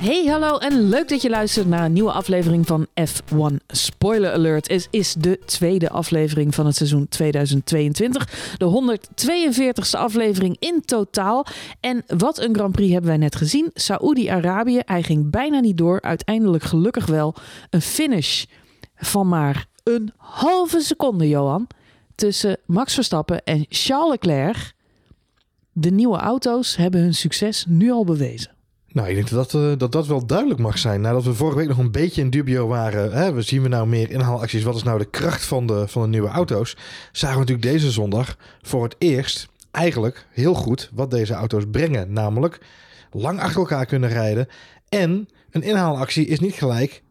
Hey, hallo en leuk dat je luistert naar een nieuwe aflevering van F1 Spoiler Alert. Het is de tweede aflevering van het seizoen 2022. De 142ste aflevering in totaal. En wat een Grand Prix hebben wij net gezien. Saoedi-Arabië, hij ging bijna niet door. Uiteindelijk gelukkig wel een finish van maar een halve seconde, Johan. Tussen Max Verstappen en Charles Leclerc. De nieuwe auto's hebben hun succes nu al bewezen. Nou, ik denk dat dat, eh, dat dat wel duidelijk mag zijn. Nadat we vorige week nog een beetje in dubio waren. Hè, we zien we nou meer inhaalacties. Wat is nou de kracht van de, van de nieuwe auto's? Zagen we natuurlijk deze zondag voor het eerst eigenlijk heel goed wat deze auto's brengen. Namelijk lang achter elkaar kunnen rijden. En een inhaalactie is niet gelijk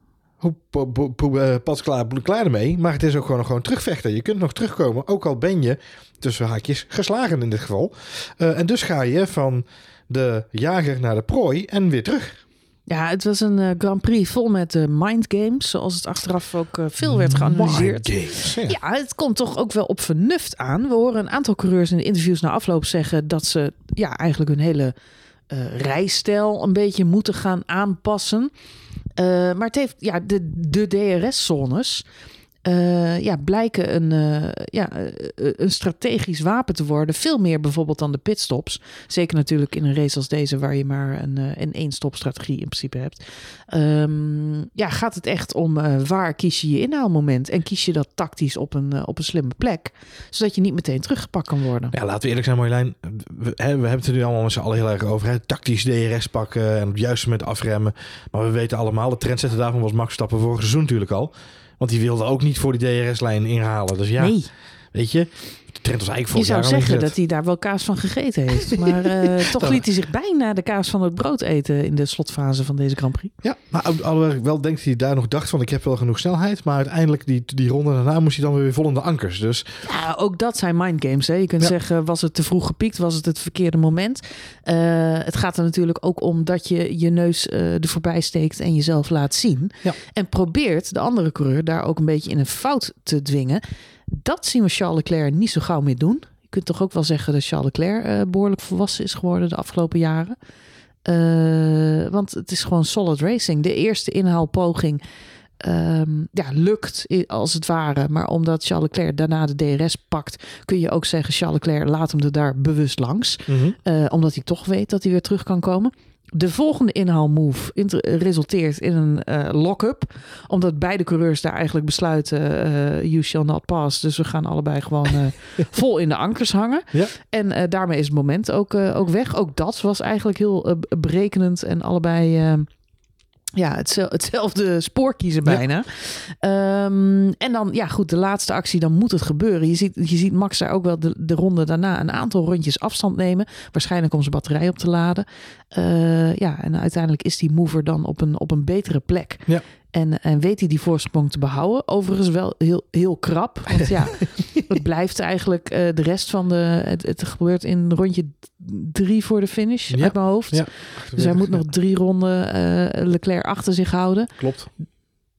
eh, pas klaar, klaar ermee. Maar het is ook gewoon, gewoon terugvechten. Je kunt nog terugkomen. Ook al ben je tussen haakjes geslagen in dit geval. Uh, en dus ga je van de jager naar de prooi en weer terug. Ja, het was een uh, Grand Prix vol met uh, mind games, zoals het achteraf ook uh, veel werd geanalyseerd. Games, ja. ja. het komt toch ook wel op vernuft aan. We horen een aantal coureurs in de interviews na afloop zeggen dat ze ja, eigenlijk hun hele rijstijl een beetje moeten gaan aanpassen. maar het heeft ja, de, de DRS-zones uh, ja, blijken een, uh, ja, eh, een strategisch wapen te worden. Veel meer bijvoorbeeld dan de pitstops. Zeker natuurlijk in een race als deze, waar je maar een, een één-stop-strategie in principe hebt. Um, ja, gaat het echt om waar kies je je inhaalmoment? En kies je dat tactisch op een, op een slimme plek, zodat je niet meteen teruggepakt kan worden? Ja, laten we eerlijk zijn, Marjolein. We, we, we hebben het er nu allemaal met z'n allen heel erg over. Hè? Tactisch DRS pakken en op het juiste moment afremmen. Maar we weten allemaal, de trendsetter daarvan was Max Stappen vorig seizoen natuurlijk al. Want die wilde ook niet voor die DRS-lijn inhalen. Dus ja, nee. weet je, de trend was eigenlijk voor Je zou zeggen dat hij daar wel kaas van gegeten heeft. Maar uh, toch liet hij zich bijna de kaas van het brood eten in de slotfase van deze Grand Prix. Ja, maar alhoewel wel denkt hij daar nog dacht van ik heb wel genoeg snelheid. Maar uiteindelijk die, die ronde daarna moest hij dan weer vol in de ankers. Dus... Ja, ook dat zijn mindgames. Hè? Je kunt Ja. zeggen, was het te vroeg gepiekt? Was het het verkeerde moment? Uh, het gaat er natuurlijk ook om dat je je neus uh, er voorbij steekt en jezelf laat zien. Ja. En probeert de andere coureur daar ook een beetje in een fout te dwingen. Dat zien we Charles Leclerc niet zo gauw meer doen. Je kunt toch ook wel zeggen dat Charles Leclerc uh, behoorlijk volwassen is geworden de afgelopen jaren. Uh, want het is gewoon solid racing. De eerste inhaalpoging um, ja, lukt als het ware. Maar omdat Charles Leclerc daarna de DRS pakt, kun je ook zeggen: Charles Leclerc laat hem er daar bewust langs. Mm -hmm. uh, omdat hij toch weet dat hij weer terug kan komen. De volgende inhaalmove resulteert in een uh, lock-up. Omdat beide coureurs daar eigenlijk besluiten... Uh, you shall not pass. Dus we gaan allebei gewoon uh, vol in de ankers hangen. Ja. En daarmee is het moment ook, ook weg. Ook dat was eigenlijk heel berekenend. En allebei ja, hetzelfde spoor kiezen bijna. Ja. Um, en dan, ja goed, de laatste actie, dan moet het gebeuren. Je ziet, je ziet Max daar ook wel de, de ronde daarna een aantal rondjes afstand nemen. Waarschijnlijk om zijn batterij op te laden. Uh, ja, en uiteindelijk is die mover dan op een, op een betere plek. Ja. En, en weet hij die voorsprong te behouden. Overigens wel heel, heel krap. Want ja, het blijft eigenlijk uh, de rest van de... Het, het gebeurt in rondje drie voor de finish ja. uit mijn hoofd. Ja. Dus hij moet nog drie ronden uh, Leclerc achter zich houden. Klopt.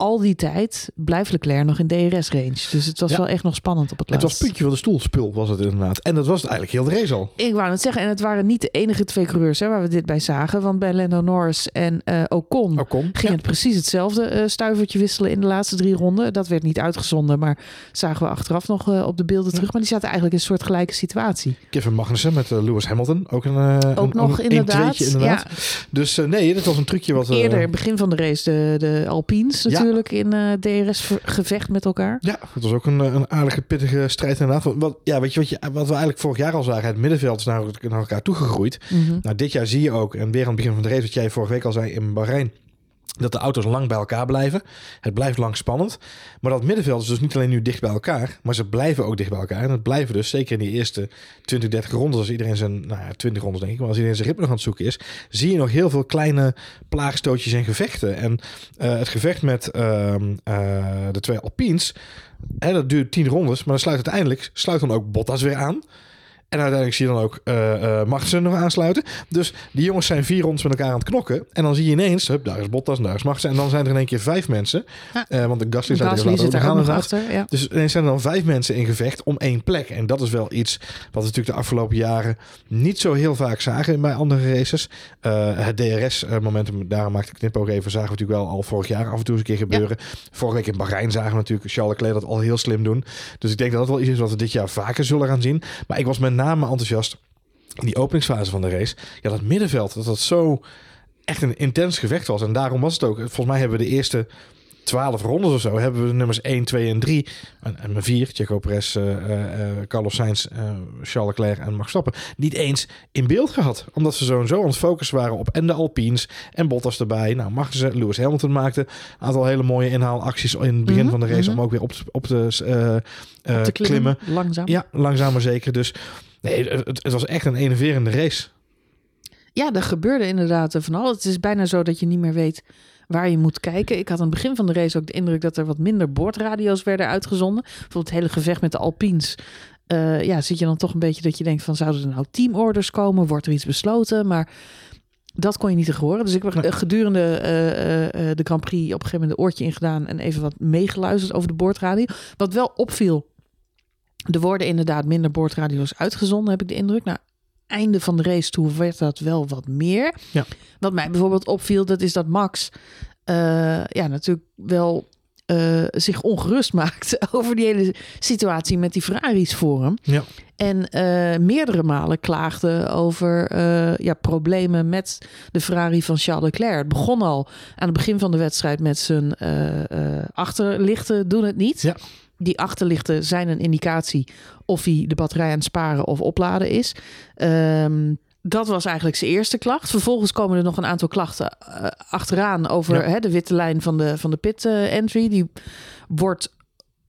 Al die tijd blijft Leclerc nog in DRS-range. Dus het was Ja. wel echt nog spannend op het Het laatst. was puntje van de stoelspul, was het inderdaad. En dat was het eigenlijk heel de race al. Ik wou het zeggen, en het waren niet de enige twee coureurs hè, waar we dit bij zagen. Want bij Lando Norris en uh, Ocon Ocon. ging Ja. het precies hetzelfde uh, stuivertje wisselen in de laatste drie ronden. Dat werd niet uitgezonden, maar zagen we achteraf nog uh, op de beelden terug. Maar die zaten eigenlijk in een soort gelijke situatie. Kevin Magnussen met Lewis Hamilton. Ook een, Ook een, nog een, inderdaad. Een inderdaad. Dus nee, dit was een trucje wat... Eerder, begin van de race, de, de Alpines Ja. Natuurlijk in uh, DRS-gevecht met elkaar. Ja, het was ook een, een aardige pittige strijd inderdaad. Want, Wat, ja, weet je wat, je wat we eigenlijk vorig jaar al zagen? Het middenveld is naar, naar elkaar toegegroeid. Mm -hmm. Nou, dit jaar zie je ook, en weer aan het begin van de race, wat jij vorige week al zei in Bahrein, dat de auto's lang bij elkaar blijven. Het blijft lang spannend. Maar dat middenveld is dus niet alleen nu dicht bij elkaar, maar ze blijven ook dicht bij elkaar. En het blijven dus, zeker in die eerste 20, 30 rondes, als iedereen zijn, nou ja, 20 rondes denk ik, maar als iedereen zijn ritme nog aan het zoeken is, zie je nog heel veel kleine plaagstootjes en gevechten. En uh, het gevecht met uh, uh, de twee Alpines, hè, dat duurt 10 rondes, maar dan sluit uiteindelijk, sluit dan ook Bottas weer aan. En uiteindelijk zie je dan ook uh, Magnussen nog aansluiten. Dus die jongens zijn vier rondes met elkaar aan het knokken. En dan zie je ineens, hup, daar is Bottas, daar is Magnussen. En dan zijn er in één keer vijf mensen. Ja. want de Gasly, Gasly zit er ook nog achter. Ja. Dus ineens zijn er dan vijf mensen in gevecht om één plek. En dat is wel iets wat we natuurlijk de afgelopen jaren niet zo heel vaak zagen bij andere races. het DRS-momentum, daar maakte ik ook even, zagen we natuurlijk wel al vorig jaar af en toe eens een keer gebeuren. Vorige week in Bahrein zagen we natuurlijk Charles Leclerc dat al heel slim doen. Dus ik denk dat dat wel iets is wat we dit jaar vaker zullen gaan zien. Maar ik was met name enthousiast in die openingsfase van de race. Ja, dat middenveld, dat dat zo echt een intens gevecht was. En daarom was het ook. Volgens mij hebben we de eerste 12 rondes of zo hebben we nummers 1, 2 en 3. En, en 4, Checo Perez, uh, uh, Carlos Sainz, uh, Charles Leclerc en Max Verstappen. Niet eens in beeld gehad. Omdat ze zo en zo aan het focussen waren op en de Alpines en Bottas erbij. Nou, mag ze, Lewis Hamilton maakte een aantal hele mooie inhaalacties in het begin mm -hmm, van de race. Mm -hmm. Om ook weer op, op te, op te klimmen. klimmen. Langzaam. Ja, langzaam maar zeker. Dus nee, het, het was echt een enerverende race. Ja, er gebeurde inderdaad van alles. Het is bijna zo dat je niet meer weet waar je moet kijken. Ik had aan het begin van de race ook de indruk dat er wat minder boordradio's werden uitgezonden. Bijvoorbeeld het hele gevecht met de Alpines. Uh, ja, zit je dan toch een beetje dat je denkt van zouden er nou teamorders komen? Wordt er iets besloten? Maar dat kon je niet te horen. Dus ik heb gedurende uh, uh, de Grand Prix op een gegeven moment een oortje ingedaan en even wat meegeluisterd over de boordradio. Wat wel opviel, er worden inderdaad minder boordradio's uitgezonden, heb ik de indruk. Nou, einde van de race toe werd dat wel wat meer. Ja. Wat mij bijvoorbeeld opviel, dat is dat Max uh, ja, natuurlijk wel uh, zich ongerust maakt over die hele situatie met die Ferraris voor hem. Ja. En uh, meerdere malen klaagde over ja, problemen met de Ferrari van Charles Leclerc. Het begon al aan het begin van de wedstrijd met zijn achterlichten doen het niet. Ja. Die achterlichten zijn een indicatie of hij de batterij aan het sparen of opladen is. Um, dat was eigenlijk zijn eerste klacht. Vervolgens komen er nog een aantal klachten uh, achteraan over ja. hè, de witte lijn van de, van de pit uh, entry. Die wordt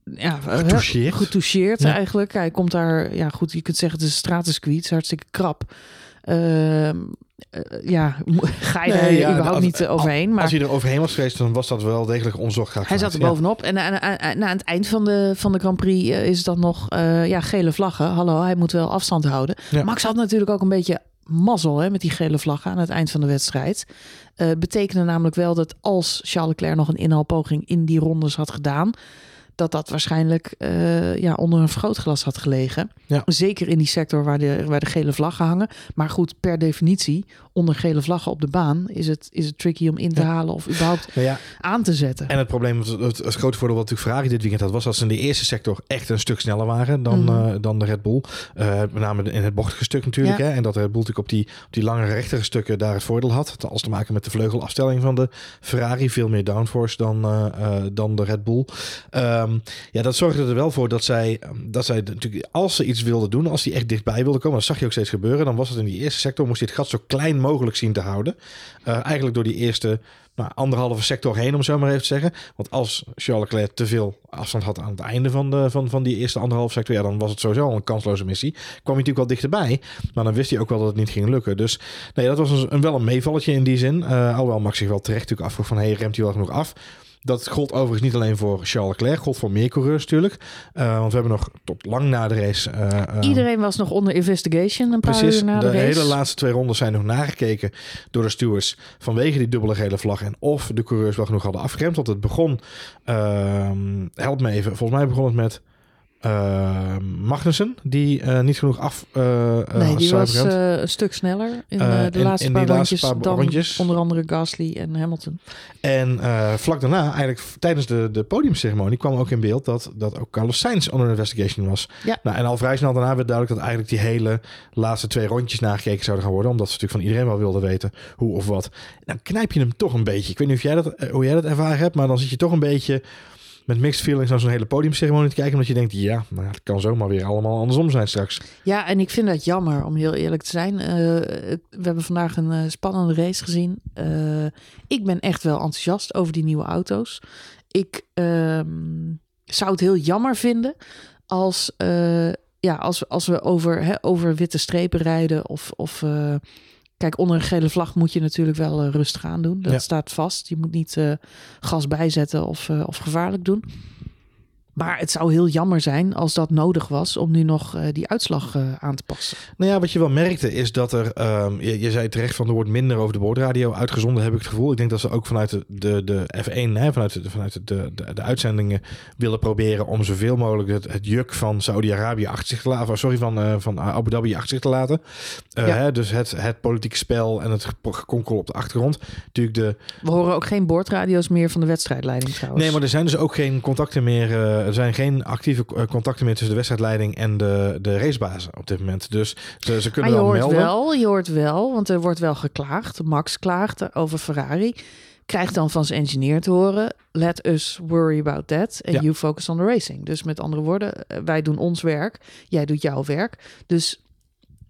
ja, getoucheerd, getoucheerd ja. eigenlijk. Hij komt daar, ja goed, je kunt zeggen het is een stratencircuit, hartstikke krap. Uh, ja, ga je nee, er ja, überhaupt als, niet overheen. Maar als hij er overheen was geweest, dan was dat wel degelijk onzorg. Hij zat er bovenop. En aan, aan, aan, aan, het eind van de, van de Grand Prix is dat nog uh, ja, gele vlaggen. Hallo, hij moet wel afstand houden. Max had natuurlijk ook een beetje mazzel hè, met die gele vlaggen aan het eind van de wedstrijd. Uh, betekende namelijk wel dat als Charles Leclerc nog een inhaalpoging in die rondes had gedaan, dat dat waarschijnlijk uh, ja, onder een vergrootglas had gelegen. Ja. Zeker in die sector waar de, waar de gele vlaggen hangen. Maar goed, per definitie, onder gele vlaggen op de baan is het, is het tricky om in te ja. halen of überhaupt ja. aan te zetten. En het probleem, het, het, het grote voordeel wat natuurlijk Ferrari dit weekend had, was dat ze in de eerste sector echt een stuk sneller waren dan, mm. uh, dan de Red Bull. Uh, met name in het bochtige stuk natuurlijk. Hè? En dat de Red Bull natuurlijk op die, op die lange rechtere stukken daar het voordeel had. Dat als te maken met de vleugelafstelling van de Ferrari. Veel meer downforce dan, uh, dan de Red Bull. Um, ja, dat zorgde er wel voor dat zij, dat zij natuurlijk, als ze iets wilden doen, als die echt dichtbij wilden komen, dat zag je ook steeds gebeuren, dan was het in die eerste sector, moest je het gat zo klein mogelijk zien te houden. Uh, eigenlijk door die eerste nou, anderhalve sector heen, om zo maar even te zeggen. Want als Charles Leclerc te veel afstand had aan het einde van, de, van, van die eerste anderhalve sector, ja, dan was het sowieso al een kansloze missie. Kwam hij natuurlijk wel dichterbij, maar dan wist hij ook wel dat het niet ging lukken. Dus nee, dat was een, een wel een meevalletje in die zin. Uh, alhoewel Max zich wel terecht natuurlijk afvroeg van, hey, remt hij wel genoeg af? Dat gold overigens niet alleen voor Charles Leclerc, gold voor meer coureurs natuurlijk. Uh, want we hebben nog tot lang na de race... Uh, Iedereen was nog onder investigation een paar precies, uur na de, de race. hele laatste twee rondes zijn nog nagekeken door de stewards vanwege die dubbele gele vlag. En of de coureurs wel genoeg hadden afgeremd. Want het begon, uh, help me even, volgens mij begon het met... Uh, Magnussen, die uh, niet genoeg af. Uh, nee, die was een stuk sneller in de in, laatste in paar, rondjes paar dan rondjes. onder andere Gasly en Hamilton. En vlak daarna, eigenlijk tijdens de, de podiumceremonie, kwam ook in beeld dat, dat ook Carlos Sainz onder investigation was. Ja. Nou, en al vrij snel daarna werd duidelijk dat eigenlijk die hele laatste twee rondjes nagekeken zouden gaan worden, omdat ze natuurlijk van iedereen wel wilden weten hoe of wat. Dan knijp je hem toch een beetje. Ik weet niet of jij dat, hoe jij dat ervaren hebt, maar dan zit je toch een beetje met mixed feelings naar zo'n hele podiumceremonie te kijken. Omdat je denkt, ja, maar het kan zomaar weer allemaal andersom zijn straks. Ja, en ik vind dat jammer, om heel eerlijk te zijn. Uh, we hebben vandaag een uh, spannende race gezien. Uh, ik ben echt wel enthousiast over die nieuwe auto's. Ik zou het heel jammer vinden als, ja, als, als we over, hè, over witte strepen rijden of... of Kijk, onder een gele vlag moet je natuurlijk wel uh, rustig aan doen. Dat Ja. staat vast. Je moet niet uh, gas bijzetten of, uh, of gevaarlijk doen. Maar het zou heel jammer zijn als dat nodig was om nu nog uh, die uitslag uh, aan te passen. Nou ja, wat je wel merkte is dat er, um, je, je, zei terecht van er wordt minder over de boordradio uitgezonden, heb ik het gevoel. Ik denk dat ze ook vanuit de, de, de F1, hè, vanuit, de, vanuit de, de, de, uitzendingen willen proberen om zoveel mogelijk het, het juk van Saudi-Arabië achter zich te laten, sorry, van, uh, van Abu Dhabi achter zich te laten. Ja. Hè, dus het, het politieke spel en het gekonkel op de achtergrond. Natuurlijk de... We horen ook geen boordradio's meer van de wedstrijdleiding trouwens. Nee, maar er zijn dus ook geen contacten meer er zijn geen actieve eh, contacten meer tussen de wedstrijdleiding en de, de racebazen op dit moment. Dus ze, ze kunnen maar je wel hoort melden. wel, je hoort wel, want er wordt wel geklaagd. Max klaagt over Ferrari. Krijgt dan van zijn engineer te horen: let us worry about that and Ja. you focus on the racing. Dus met andere woorden, eh, wij doen ons werk, jij doet jouw werk. Dus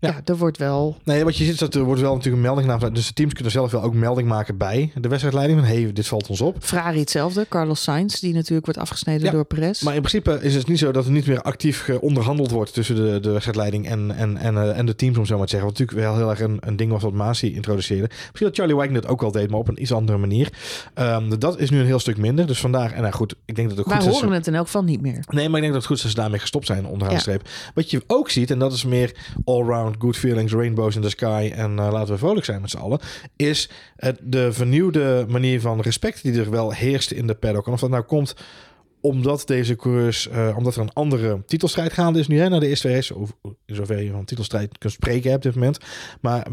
ja, Ja. er wordt wel. Nee, wat je ziet is dat er wordt wel natuurlijk een melding gedaan. Dus de teams kunnen zelf wel ook melding maken bij de wedstrijdleiding. Van hey, dit valt ons op. Ferrari hetzelfde, Carlos Sainz, die natuurlijk wordt afgesneden Ja, door Perez. Maar in principe is het niet zo dat er niet meer actief onderhandeld wordt tussen de, de wedstrijdleiding en, en, en, eh, en de teams, om zo maar te zeggen. Wat natuurlijk wel heel erg een, een ding was wat Masi introduceerde. Misschien dat Charlie Wagner het ook al deed, maar op een iets andere manier. Ehm, dat is nu een heel stuk minder. Dus vandaag, en nou goed, ik denk dat het ook Wij goed is. horen het in elk geval niet meer. Nee, maar ik denk dat het goed is dat ze daarmee gestopt zijn onderaan de Ja. streep. Wat je ook ziet, en dat is meer all-round good feelings, rainbows in the sky en eh, laten we vrolijk zijn met z'n allen, is het, de vernieuwde manier van respect die er wel heerst in de paddock. En of dat nou komt omdat deze coureurs, eh, omdat er een andere titelstrijd gaande is nu, hè, na de eerste race, of in zover je van titelstrijd kunt spreken op dit moment. Maar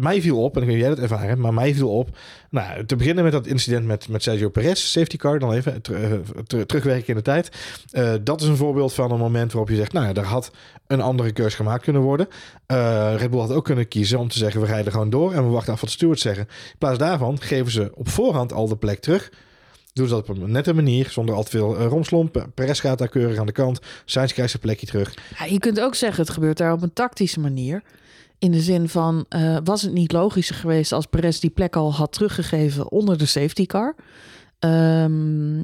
mij viel op, en ik weet jij dat ervaren, maar mij viel op, nou, te beginnen met dat incident met, met Sergio Perez, safety car, dan even eh, ter- terugwerken in de tijd. Eh, dat is een voorbeeld van een moment waarop je zegt, nou ja, daar had een andere keus gemaakt kunnen worden. Eh, Red Bull had ook kunnen kiezen om te zeggen, we rijden gewoon door en we wachten af wat de stewards zeggen. In plaats daarvan geven ze op voorhand al de plek terug. Doen ze dat op een nette manier, zonder al te veel uh, romslomp. Perez gaat daar keurig aan de kant. Sainz krijgt zijn plekje terug. Ja, je kunt ook zeggen, het gebeurt daar op een tactische manier. In de zin van, eh, was het niet logischer geweest als Perez die plek al had teruggegeven onder de safety car? Ehm,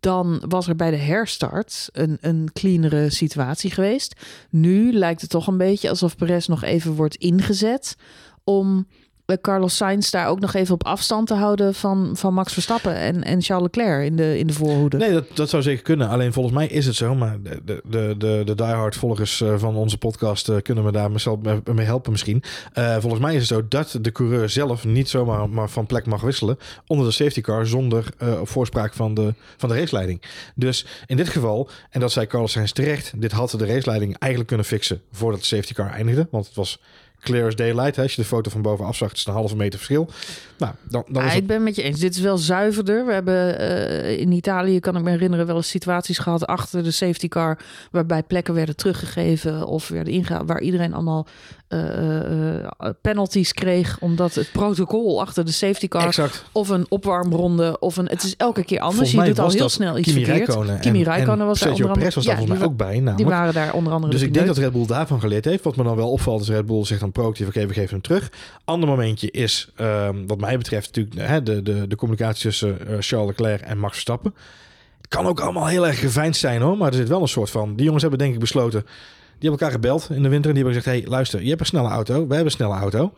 dan was er bij de herstart een, een cleanere situatie geweest. Nu lijkt het toch een beetje alsof Perez nog even wordt ingezet om Carlos Sainz daar ook nog even op afstand te houden van, van Max Verstappen en, en Charles Leclerc in de, in de voorhoede. Nee, dat, dat zou zeker kunnen. Alleen volgens mij is het zo. Maar de, de, de, de, diehard volgers eh, van onze podcast eh, kunnen me daar mee- helpen misschien. Eh, volgens mij is het zo dat de coureur zelf niet zomaar maar van plek mag wisselen onder de safety car zonder voorspraak van de, van de raceleiding. Dus in dit geval, en dat zei Carlos Sainz terecht, dit had de raceleiding eigenlijk kunnen fixen voordat de safety car eindigde. Want het was clear as daylight. Hè? Als je de foto van bovenaf zag, het is een halve meter verschil. Nou, dan, dan is Ah, het ik ben met je eens. Dit is wel zuiverder. We hebben eh, in Italië, kan ik me herinneren, wel eens situaties gehad achter de safety car. Waarbij plekken werden teruggegeven of werden ingehaald. Waar iedereen allemaal eh, penalties kreeg. Omdat het protocol achter de safety car. exact. Of een opwarmronde. Of een. Het is elke keer anders. Je doet al heel snel iets Kimi verkeerd. Räikkönen Kimi en- Räikkönen en was daar onder Perez was daar ja, volgens mij die, ook bij. Namelijk. die waren daar onder andere. Dus de ik denk dat. Red Bull daarvan geleerd heeft. Wat me dan wel opvalt is Red Bull zegt dan proactief, oké, we geven hem terug. Ander momentje is, ehm, wat mij betreft, natuurlijk hè, de, de, de communicatie tussen Charles Leclerc en Max Verstappen. Kan ook allemaal heel erg geveinsd zijn hoor, maar er zit wel een soort van... Die jongens hebben denk ik besloten, hebben elkaar gebeld in de winter en die hebben gezegd... hey, luister, je hebt een snelle auto, wij hebben een snelle auto.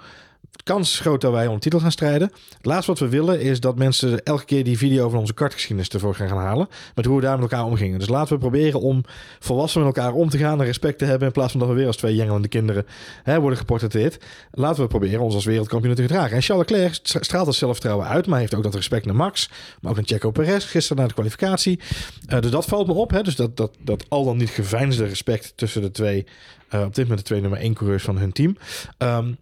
Kans is groot dat wij om titel gaan strijden. Het wat we willen is dat mensen elke keer die video van onze kartgeschiedenis ervoor gaan halen. Met hoe we daar met elkaar omgingen. Dus laten we proberen om volwassen met elkaar om te gaan en respect te hebben. In plaats van dat we weer als twee jengelende kinderen hè, worden geportretteerd. Laten we proberen ons als wereldkampioen te gedragen. En Charles Leclerc stra- straalt dat zelfvertrouwen uit. Maar heeft ook dat respect naar Max. Maar ook naar Checo Perez gisteren na de kwalificatie. Eh, dus dat valt me op. Hè? Dus dat, dat, dat al dan niet geveinsde respect tussen de twee. Eh, op dit moment de twee nummer één coureurs van hun team. Ehm,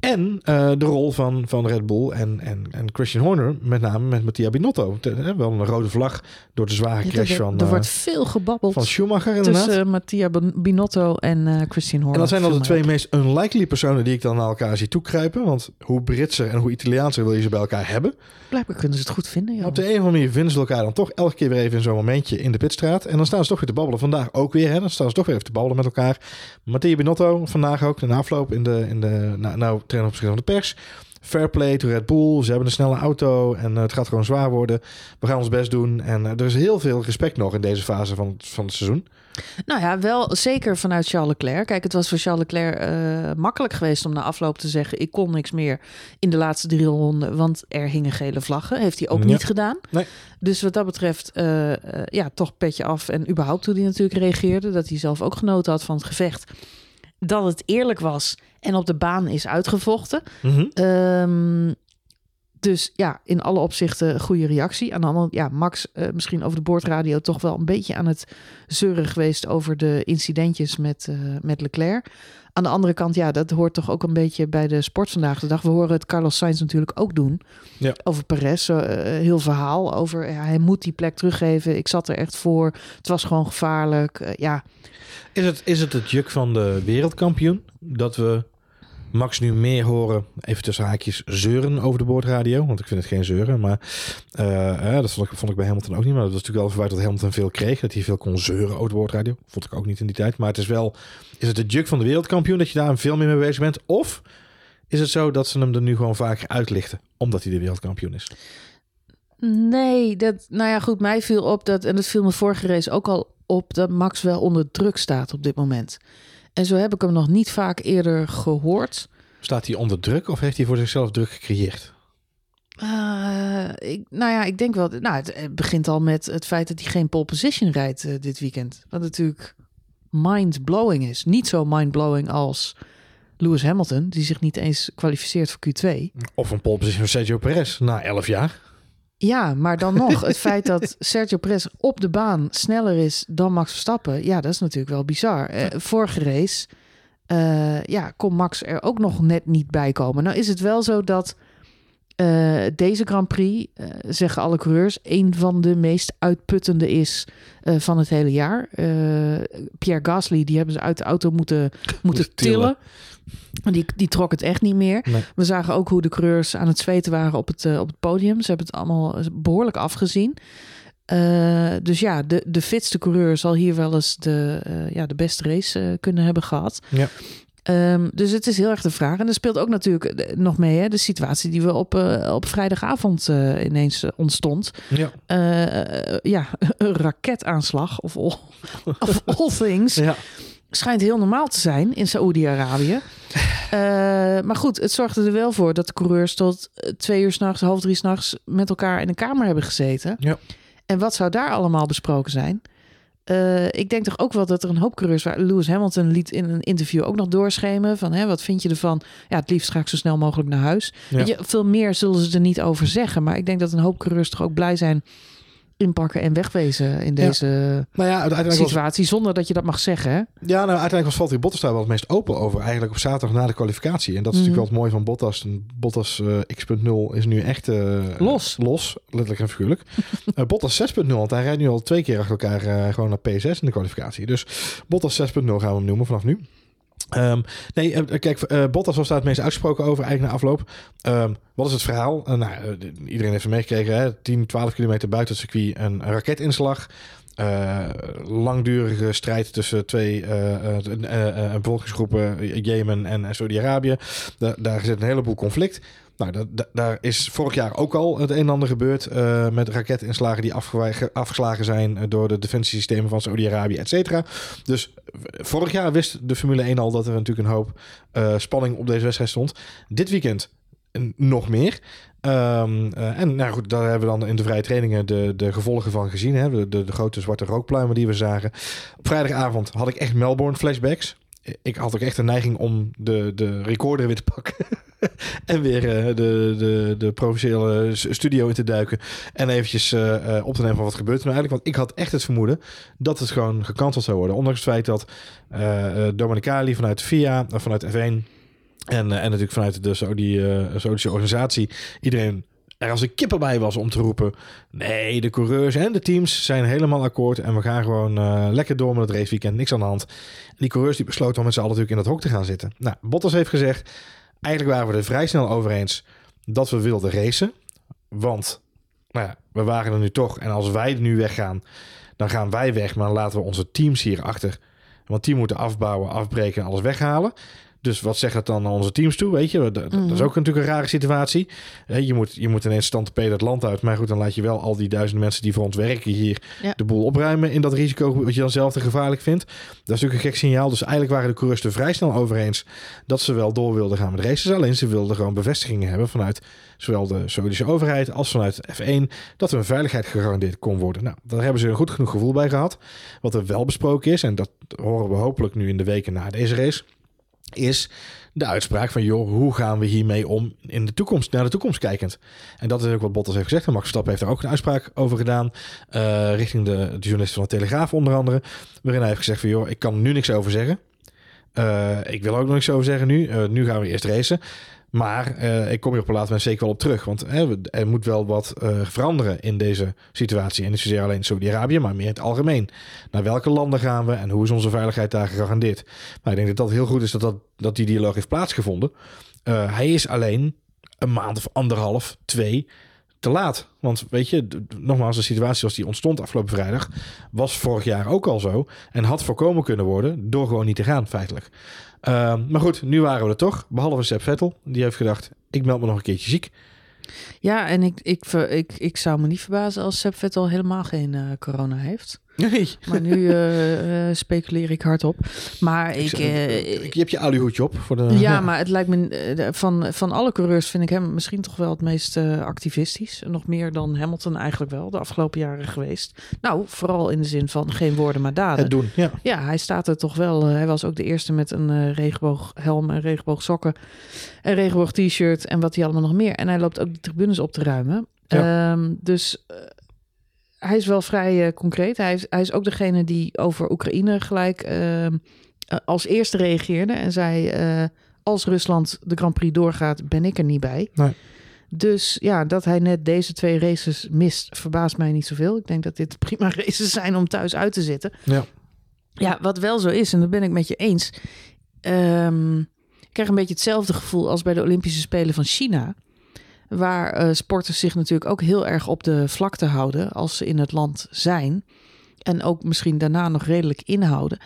en eh, de rol van, van Red Bull en, en, en Christian Horner, met name met Mattia Binotto. Te- hè, wel een rode vlag door de zware Ja, crash er, van, er eh, wordt veel gebabbeld van Schumacher inderdaad. tussen Mattia Bin- Binotto en Christian Horner. En dat zijn dan de twee meest unlikely personen die ik dan naar elkaar zie toekruipen. Want hoe Britser en hoe Italiaanser wil je ze bij elkaar hebben. Blijkbaar kunnen ze het goed vinden. Op de een of andere manier vinden ze elkaar dan toch elke keer weer even in zo'n momentje in de pitstraat. En dan staan ze toch weer te babbelen. Vandaag ook weer. Hè? Dan staan ze toch weer even te babbelen met elkaar. Mattia Binotto vandaag ook. De afloop in de, in de nou, nou trainer op van de pers. Fair play to Red Bull. Ze hebben een snelle auto en eh, het gaat gewoon zwaar worden. We gaan ons best doen. En eh, er is heel veel respect nog in deze fase van, van het seizoen. Nou ja, wel zeker vanuit Charles Leclerc. Kijk, het was voor Charles Leclerc uh, makkelijk geweest om na afloop te zeggen: ik kon niks meer in de laatste drie ronden, want er hingen gele vlaggen. Heeft hij ook Ja. niet gedaan. Nee. Dus wat dat betreft, eh, eh, ja, toch petje af. En überhaupt hoe hij natuurlijk reageerde, dat hij zelf ook genoten had van het gevecht. Dat het eerlijk was en op de baan is uitgevochten. Ehm, dus ja, in alle opzichten goede reactie. Aan de andere ja, Max eh, misschien over de boordradio toch wel een beetje aan het zeuren geweest over de incidentjes met, eh, met Leclerc. Aan de andere kant, ja, dat hoort toch ook een beetje bij de sport vandaag de dag. We horen het Carlos Sainz natuurlijk ook doen. Ja. Over Perez, eh, heel verhaal over ja, hij moet die plek teruggeven. Ik zat er echt voor. Het was gewoon gevaarlijk. Ja, Is, het, is het het juk van de wereldkampioen dat we Max nu meer horen, even tussen haakjes, zeuren over de boordradio? Want ik vind het geen zeuren, maar eh, dat vond ik, vond ik bij Hamilton ook niet. Maar dat was natuurlijk wel een verwijt dat Hamilton veel kreeg, dat hij veel kon zeuren over de boordradio. Vond ik ook niet in die tijd. Maar het is wel, is het het juk van de wereldkampioen dat je daar veel meer mee bezig bent? Of is het zo dat ze hem er nu gewoon vaker uitlichten, omdat hij de wereldkampioen is? Nee, dat, nou ja, goed, mij viel op dat, en dat viel me vorige race ook al op, dat Max wel onder druk staat op dit moment. En zo heb ik hem nog niet vaak eerder gehoord. Staat hij onder druk of heeft hij voor zichzelf druk gecreëerd? Eh, ik, nou ja, ik denk wel, nou, het, het begint al met het feit dat hij geen pole position rijdt eh, dit weekend. Wat natuurlijk mind-blowing is. Niet zo mind-blowing als Lewis Hamilton, die zich niet eens kwalificeert voor Q2. Of een pole position van Sergio Perez na 11 jaar? Ja, maar dan nog, het feit dat Sergio Perez op de baan sneller is dan Max Verstappen, ja, dat is natuurlijk wel bizar. Eh, vorige race, eh, ja, kon Max er ook nog net niet bij komen. Nou is het wel zo dat eh, deze Grand Prix, zeggen alle coureurs, een van de meest uitputtende is van het hele jaar. Pierre Gasly, die hebben ze uit de auto moeten, moeten tillen. tillen. Die, die trok het echt niet meer. Nee. We zagen ook hoe de coureurs aan het zweten waren op het, eh, op het podium. Ze hebben het allemaal behoorlijk afgezien. Eh, dus ja, de, de fitste coureur zal hier wel eens de, eh, ja, de beste race kunnen hebben gehad. Ja. Ehm, dus het is heel erg de vraag. En er speelt ook natuurlijk nog mee hè, de situatie die we op, op vrijdagavond ineens ontstond. Ja. Ja, een raketaanslag of all, of all things ja. Schijnt heel normaal te zijn in Saoedi-Arabië. Eh, maar goed, het zorgde er wel voor dat de coureurs tot eh, twee uur s'nachts, half drie s'nachts met elkaar in een kamer hebben gezeten. Ja. En wat zou daar allemaal besproken zijn? Eh, ik denk toch ook wel dat er een hoop coureurs waren. Lewis Hamilton liet in een interview ook nog doorschemen van hè, wat vind je ervan? Ja, het liefst ga ik zo snel mogelijk naar huis. Ja. Weet je, veel meer zullen ze er niet over zeggen. Maar ik denk dat een hoop coureurs toch ook blij zijn inpakken en wegwezen in Ja. deze Nou ja, uiteindelijk was, situatie. Zonder dat je dat mag zeggen. Hè? ja, nou, uiteindelijk was Valtteri Bottas daar wel het meest open over. Eigenlijk op zaterdag na de kwalificatie. En dat is Mhm. natuurlijk wel het mooie van Bottas. Bottas eh, X.0 is nu echt... eh, Los. Los, letterlijk en figuurlijk. Eh, Bottas 6.0, want hij rijdt nu al twee keer achter elkaar gewoon naar P6 in de kwalificatie. Dus Bottas 6.0 gaan we hem noemen vanaf nu. Ehm, nee, eh, kijk, eh, Bottas was daar het meest uitgesproken over eigenlijk na afloop. Ehm, wat is het verhaal? Eh, nou, iedereen heeft het meegekregen. Hè? 10, 12 kilometer buiten het circuit een, raketinslag. Langdurige strijd tussen twee bevolkingsgroepen, Jemen en, Saudi-Arabië. Da- daar zit een heleboel conflict. Nou, da- da- daar is vorig jaar ook al het een en ander gebeurd eh, met raketinslagen die afgeslagen zijn eh, door de defensiesystemen van Saudi-Arabië, et cetera. Dus eh, vorig jaar wist de Formule 1 al dat er natuurlijk een hoop spanning op deze wedstrijd stond. Dit weekend nog meer. Ehm, eh, en nou goed, daar hebben we dan in de vrije trainingen de, de gevolgen van gezien. Hè? De, de, de grote zwarte rookpluimen die we zagen. Op vrijdagavond had ik echt Melbourne flashbacks. Ik had ook echt een neiging om de, de recorder weer te pakken. en weer eh, de, de, de provinciale studio in te duiken. En eventjes eh, eh, op te nemen van wat gebeurt er nou eigenlijk. Want ik had echt het vermoeden dat het gewoon gecanceld zou worden. Ondanks het feit dat eh, Dominicali vanuit eh, vanuit F1 en, en natuurlijk vanuit de Saudi, eh, Saudische organisatie iedereen er als een kip erbij was om te roepen... nee, de coureurs en de teams zijn helemaal akkoord... en we gaan gewoon eh, lekker door met het raceweekend, niks aan de hand. Die coureurs die besloten om met z'n allen natuurlijk in dat hok te gaan zitten. Nou, Bottas heeft gezegd... eigenlijk waren we er vrij snel over eens dat we wilden racen. Want nou ja, we waren er nu toch. En als wij nu weggaan, dan gaan wij weg... maar laten we onze teams hier achter. Want die moeten afbouwen, afbreken en alles weghalen... Dus wat zegt dat dan aan onze teams toe? Weet je, dat, dat is Mhm. ook natuurlijk een rare situatie. Je, moet, je moet ineens stand het land uit. Maar goed, dan laat je wel al die duizenden mensen die voor ons werken hier Ja. de boel opruimen in dat risico wat je dan zelf te gevaarlijk vindt. Dat is natuurlijk een gek signaal. Dus eigenlijk waren de coureurs er vrij snel over eens dat ze wel door wilden gaan met races. Alleen ze wilden gewoon bevestigingen hebben vanuit zowel de Saoedische overheid als vanuit F1 dat hun veiligheid gegarandeerd kon worden. Nou, daar hebben ze een goed genoeg gevoel bij gehad. Wat er wel besproken is, en dat horen we hopelijk nu in de weken na deze race, is de uitspraak van, joh, hoe gaan we hiermee om in de toekomst, naar de toekomst kijkend? En dat is ook wat Bottas heeft gezegd. En Max Verstappen heeft daar ook een uitspraak over gedaan, eh, richting de, journalist van de Telegraaf onder andere, waarin hij heeft gezegd van, joh, ik kan nu niks over zeggen. Eh, ik wil ook nog niks over zeggen nu. Eh, nu gaan we eerst racen. Maar eh, ik kom hier op een later moment zeker wel op terug. Want er moet wel wat eh, veranderen in deze situatie. En niet zozeer alleen Saudi-Arabië, maar meer in het algemeen. Naar welke landen gaan we en hoe is onze veiligheid daar gegarandeerd? Maar ik denk dat dat heel goed is dat, dat, dat die dialoog heeft plaatsgevonden. Eh, hij is alleen een maand of anderhalf, twee te laat. Want weet je, nogmaals, de situatie zoals die ontstond afgelopen vrijdag... was vorig jaar ook al zo. En had voorkomen kunnen worden door gewoon niet te gaan, feitelijk. Ehm, maar goed, nu waren we er toch. Behalve Seb Vettel. Die heeft gedacht, ik meld me nog een keertje ziek. Ja, en ik, ik, ik, ik zou me niet verbazen als Seb Vettel helemaal geen eh, corona heeft. Nee. Maar nu eh, eh, speculeer ik hardop. Maar ik... eh, je hebt je aluhoedje op. Voor de, ja, maar het lijkt me eh, van, van alle coureurs vind ik hem misschien toch wel het meest eh, activistisch. Nog meer dan Hamilton eigenlijk wel de afgelopen jaren geweest. Nou, vooral in de zin van geen woorden maar daden. Het doen, ja. Ja, hij staat er toch wel. eh, hij was ook de eerste met een eh, regenbooghelm en regenboogsokken. En regenboog t-shirt en wat hij allemaal nog meer. En hij loopt ook de tribunes op te ruimen. Ehm, dus eh, hij is wel vrij eh, concreet. Hij is, hij is ook degene die over Oekraïne gelijk ehm, eh, als eerste reageerde. En zei, eh, als Rusland de Grand Prix doorgaat, ben ik er niet bij. Nee. Dus ja, dat hij net deze twee races mist, verbaast mij niet zoveel. Ik denk dat dit prima races zijn om thuis uit te zitten. Ja. Ja, wat wel zo is, en dat ben ik met je eens. Ehm, ik krijg een beetje hetzelfde gevoel als bij de Olympische Spelen van China. Waar eh, sporters zich natuurlijk ook heel erg op de vlakte houden als ze in het land zijn. En ook misschien daarna nog redelijk inhouden.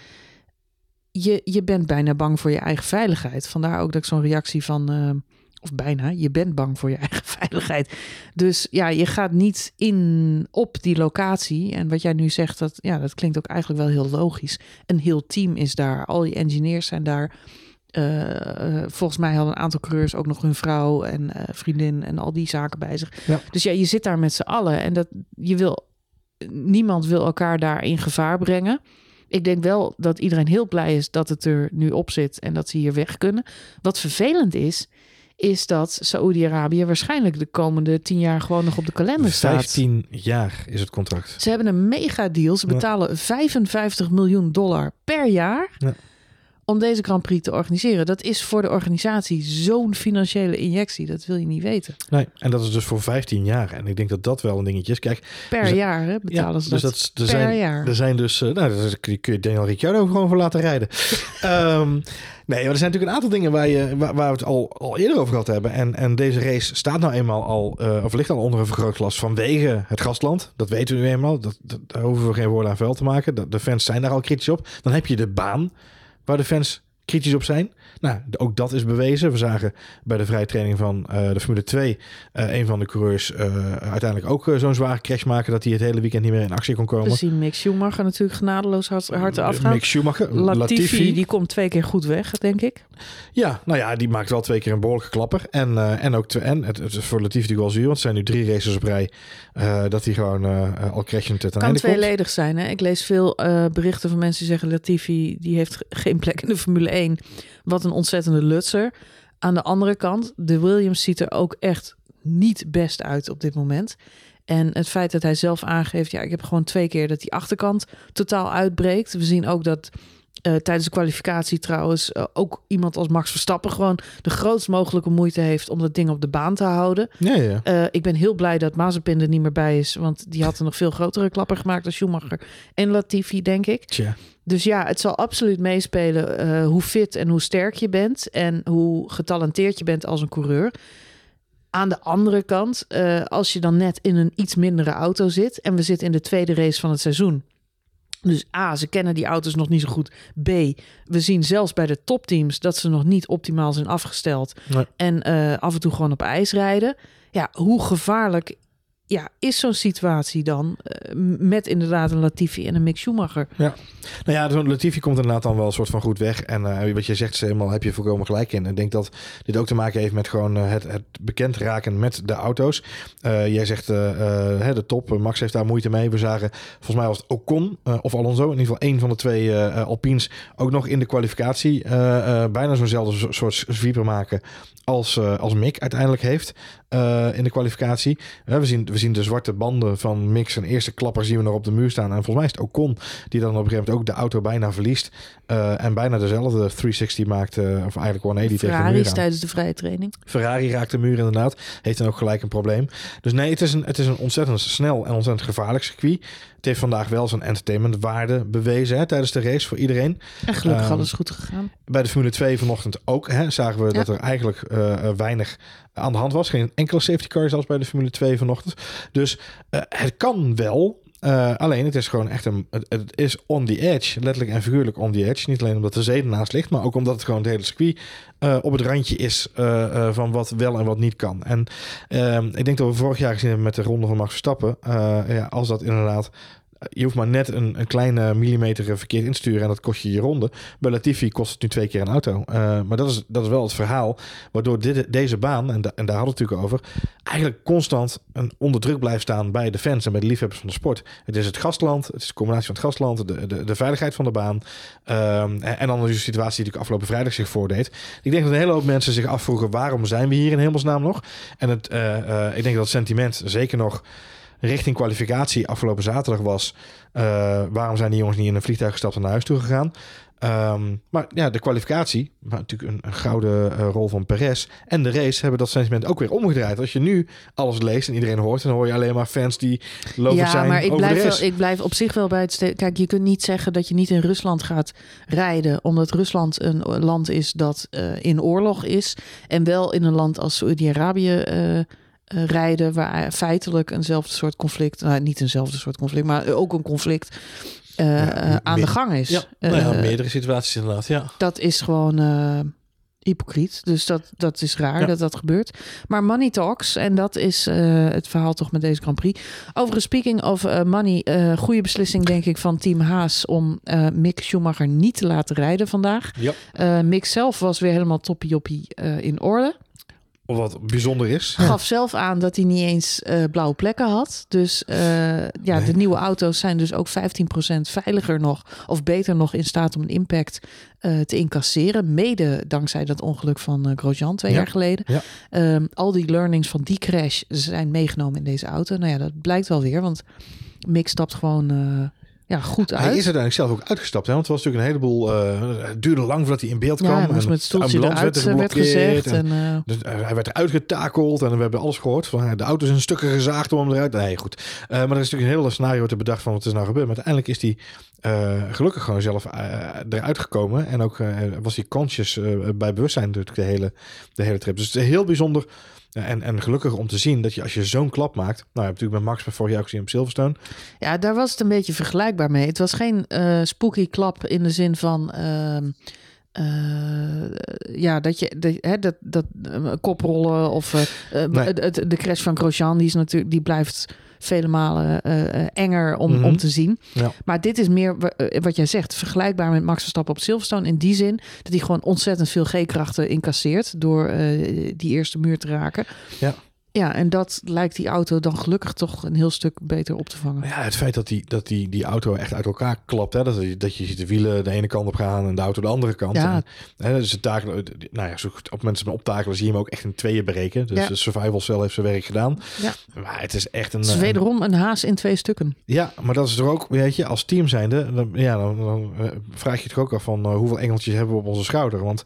Je, je bent bijna bang voor je eigen veiligheid. Vandaar ook dat ik zo'n reactie van. eh, of bijna, je bent bang voor je eigen veiligheid. Dus ja, je gaat niet in op die locatie. En wat jij nu zegt, dat, ja, dat klinkt ook eigenlijk wel heel logisch. Een heel team is daar. Al je engineers zijn daar. Eh, volgens mij hadden een aantal coureurs ook nog hun vrouw en eh, vriendin en al die zaken bij zich. Ja. Dus ja, je zit daar met z'n allen en dat je wil niemand wil elkaar daar in gevaar brengen. Ik denk wel dat iedereen heel blij is dat het er nu op zit en dat ze hier weg kunnen. Wat vervelend is, is dat Saoedi-Arabië waarschijnlijk de komende tien jaar gewoon nog op de kalender staat. 15 jaar is het contract. Ze hebben een mega deal. Ze Ja. betalen 55 miljoen dollar per jaar Ja. Om deze Grand Prix te organiseren. Dat is voor de organisatie zo'n financiële injectie. Dat wil je niet weten. Nee, en dat is dus voor 15 jaar. En ik denk dat dat wel een dingetje is. Kijk, Per Dus- jaar hè, betalen ja, ze dus dat. dat, er per zijn, jaar. Er zijn dus, eh, nou, daar kun je- kun je Daniel Ricciardo gewoon voor laten rijden. Ehm, nee, maar er zijn natuurlijk een aantal dingen waar, je, waar, waar we het al, al eerder over gehad hebben. En, en deze race staat nou eenmaal al, eh, of ligt al onder een vergrootglas vanwege het gastland. Dat weten we nu eenmaal. Dat, dat, daar hoeven we geen woorden aan vuil te maken. De, de fans zijn daar al kritisch op. Dan heb je de baan waar de fans kritisch op zijn. Nou, ook dat is bewezen. We zagen bij de vrije training van eh, de Formule 2 eh, een van de coureurs eh, uiteindelijk ook zo'n zware crash maken dat hij het hele weekend niet meer in actie kon komen. We zien Mick Schumacher natuurlijk genadeloos hard, hard afgaan. Mick Schumacher, Latifi, Latifi. die komt twee keer goed weg, denk ik. Ja, nou ja, die maakt wel twee keer een behoorlijke klapper. En, en ook twee, en het, het is voor Latifi natuurlijk wel zuur, want het zijn nu drie races op rij eh, dat hij gewoon eh, al crashend ten kan einde komt. tweeledig zijn. Hè? Ik lees veel berichten van mensen die zeggen... Latifi die heeft ge- geen plek in de Formule 1. Wat een ontzettende lutser. Aan de andere kant, de Williams ziet er ook echt niet best uit op dit moment. En het feit dat hij zelf aangeeft... ja, ik heb gewoon twee keer dat die achterkant totaal uitbreekt. We zien ook dat... eh, tijdens de kwalificatie trouwens eh, ook iemand als Max Verstappen gewoon de grootst mogelijke moeite heeft om dat ding op de baan te houden. Ja, ja. Eh, ik ben heel blij dat Mazepin er niet meer bij is. Want die had een nog veel grotere klapper gemaakt dan Schumacher en Latifi, denk ik. Tja. Dus ja, het zal absoluut meespelen hoe fit en hoe sterk je bent. En hoe getalenteerd je bent als een coureur. Aan de andere kant, als je dan net in een iets mindere auto zit. En we zitten in de tweede race van het seizoen. Dus A, ze kennen die auto's nog niet zo goed. B, we zien zelfs bij de topteams dat ze nog niet optimaal zijn afgesteld. Nee. En eh, af en toe gewoon op ijs rijden. Ja, hoe gevaarlijk ja, is zo'n situatie dan eh, met inderdaad een Latifi en een Mick Schumacher? Nou ja, zo'n Latifi komt inderdaad dan wel een soort van goed weg. En eh, wat je zegt, helemaal heb je volkomen gelijk in. Ik denk dat dit ook te maken heeft met gewoon eh, het, het bekend raken met de auto's. Jij zegt hè, de top, Max heeft daar moeite mee. We zagen, volgens mij was het Ocon of Alonso, in ieder geval één van de twee Alpines, ook nog in de kwalificatie bijna zo'nzelfde so- soort sweeper maken als, als Mick uiteindelijk heeft in de kwalificatie. We, zien, we zien de zwarte banden van Mick. Zijn eerste klapper zien we nog op de muur staan. En volgens mij is het Ocon die dan op een gegeven moment ook de auto bijna verliest. eh, en bijna dezelfde 360 maakt, eh, of eigenlijk 180 tegen de muur aan. tijdens de vrije training. Ferrari raakt de muur inderdaad. Heeft dan ook gelijk een probleem. Dus nee, het is een, het is een ontzettend snel en ontzettend gevaarlijk circuit. Heeft vandaag wel zijn entertainmentwaarde bewezen hè, tijdens de race voor iedereen. En gelukkig Ehm, alles goed gegaan. Bij de Formule 2 vanochtend ook hè, zagen we Ja. dat er eigenlijk eh, eh, weinig aan de hand was. Geen enkele safety car zelfs bij de Formule 2 vanochtend. Dus eh, het kan wel. Eh, alleen het is gewoon echt een. Het, is on the edge. Letterlijk en figuurlijk on the edge. Niet alleen omdat de zee ernaast ligt, maar ook omdat het gewoon het hele circuit eh, op het randje is eh, van wat wel en wat niet kan. En ehm, ik denk dat we vorig jaar gezien hebben met de ronde van Max Verstappen. ja, als dat inderdaad. Je hoeft maar net een, een kleine millimeter verkeerd in te sturen en dat kost je je ronde. Bij Latifi kost het nu twee keer een auto. Eh, maar dat is, dat is wel het verhaal waardoor dit, deze baan, en, en daar hadden we het natuurlijk over, eigenlijk constant onder druk blijft staan bij de fans en bij de liefhebbers van de sport. Het is het gastland, het is de combinatie van het gastland, de, de, de veiligheid van de baan. Ehm, en, en dan de situatie die natuurlijk afgelopen vrijdag zich voordeed. Ik denk dat een hele hoop mensen zich afvroegen waarom zijn we hier in hemelsnaam nog? En het, eh, eh, ik denk dat het sentiment zeker nog richting kwalificatie afgelopen zaterdag was. eh, waarom zijn die jongens niet in een vliegtuig gestapt en naar huis toe gegaan? Ehm, maar ja, de kwalificatie, maar natuurlijk een, een gouden eh, rol van Perez. En de race hebben dat sentiment ook weer omgedraaid. Als je nu alles leest en iedereen hoort, dan hoor je alleen maar fans die lovend Ja, zijn maar ik over de blijf, wel, ik blijf op zich wel bij het... ste- Kijk, je kunt niet zeggen dat je niet in Rusland gaat rijden... omdat Rusland een land is dat eh, in oorlog is... en wel in een land als Saudi-Arabië rijden... waar feitelijk eenzelfde soort conflict... Nou, niet eenzelfde soort conflict, maar ook een conflict... eh, Ja, eh, aan de gang is. Ja, nou ja, Eh, meerdere situaties inderdaad, ja. dat is gewoon eh, hypocriet. Dus dat, dat is raar Ja. dat dat gebeurt. Maar money talks. En dat is eh, het verhaal toch met deze Grand Prix. Overigens, speaking of eh, money. eh goede beslissing denk ik van Team Haas... om eh, Mick Schumacher niet te laten rijden vandaag. Ja. Eh, Mick zelf was weer helemaal toppie-joppie eh, in orde. Of wat bijzonder is. Gaf zelf aan dat hij niet eens eh, blauwe plekken had. Dus eh, ja, Nee. de nieuwe auto's zijn dus ook 15% veiliger nog. Of beter nog in staat om een impact eh, te incasseren. Mede dankzij dat ongeluk van Grosjean twee Ja. jaar geleden. Ja. Ehm, al die learnings van die crash zijn meegenomen in deze auto. Nou ja, dat blijkt wel weer. Want Mick stapt gewoon eh, ja, goed uit. Hij is uiteindelijk zelf ook uitgestapt. Hè? Want het was natuurlijk een heleboel... eh, het duurde lang voordat hij in beeld kwam. ja, En met stoeltje eruit werd er werd gezegd. en- En, eh, Dus eh, hij werd eruit getakeld en we hebben alles gehoord. Van, eh, de auto is in stukken gezaagd om hem eruit. Nee, goed. Eh, maar er is natuurlijk een hele scenario te bedacht van wat is nou gebeurd. Maar uiteindelijk is hij eh, gelukkig gewoon zelf eh, eruit gekomen. En ook eh, was hij conscious eh, bij bewustzijn natuurlijk de hele, de hele trip. Dus het is heel bijzonder. En, en gelukkig om te zien dat je als je zo'n klap maakt. Nou, je hebt natuurlijk met Max bij vorig ook gezien op Silverstone. Ja, daar was het een beetje vergelijkbaar mee. Het was geen eh, spooky klap in de zin van. ehm, eh, ja, dat je de, hè, dat, dat eh, koprollen of eh, Nee. het, het- de crash van Grosjean, die is natuurlijk die blijft vele malen enger om, Mhm. om te zien. Ja. Maar dit is meer wa- wat jij zegt, vergelijkbaar met Max Verstappen op Silverstone in die zin dat hij gewoon ontzettend veel G-krachten incasseert door die eerste muur te raken. Ja. Ja, en dat lijkt die auto dan gelukkig toch een heel stuk beter op te vangen. Ja, het feit dat die, dat die, die auto echt uit elkaar klapt. Hè? Dat, je- dat je ziet de wielen de ene kant op gaan en de auto de andere kant. Ja. En, hè, dus het takelen, nou ja, zo op mensen met optakelen zie je hem ook echt in tweeën breken. Dus Ja. de survival cell heeft zijn werk gedaan. Ja. Maar het is echt een... Het is een- wederom een haas in twee stukken. ja, maar dat is er ook, weet je, als team zijnde, dan, ja, dan, dan eh, vraag je toch ook af van eh, hoeveel engeltjes hebben we op onze schouder. Want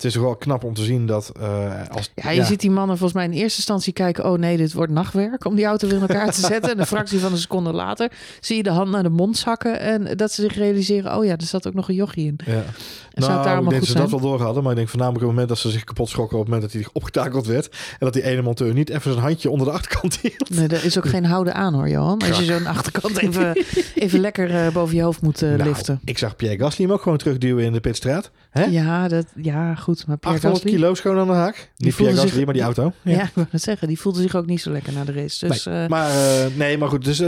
het is toch wel knap om te zien dat eh, als... Ja, je ziet die mannen volgens mij in eerste instantie kijken... oh nee, dit wordt nachtwerk om die auto weer in elkaar te zetten. En een fractie van een seconde later zie je de hand naar de mond zakken... en dat ze zich realiseren, oh ja, er zat ook nog een jochie in. Ja. En het daarom ik denk dat ze zijn? dat wel door hadden. Maar ik denk voornamelijk op het moment dat ze zich kapot schrokken... op het moment dat hij opgetakeld werd... en dat die ene monteur niet even zijn handje onder de achterkant hield. Nee, er is ook geen houden aan hoor, Johan. Als je zo'n achterkant even, even lekker eh, boven je hoofd moet eh, Nou, liften. ik zag Pierre Gasly hem ook gewoon terugduwen in de pitstraat. Hè? Ja, dat, ja, goed. Maar Pierre 800 Gasly... kilo schoon aan de haak. Niet Pierre Gasly, zich- maar die auto. Ja, ik wou net zeggen. Die voelde zich ook niet zo lekker na de race. Dus, nee, eh, maar, nee, maar goed. Dus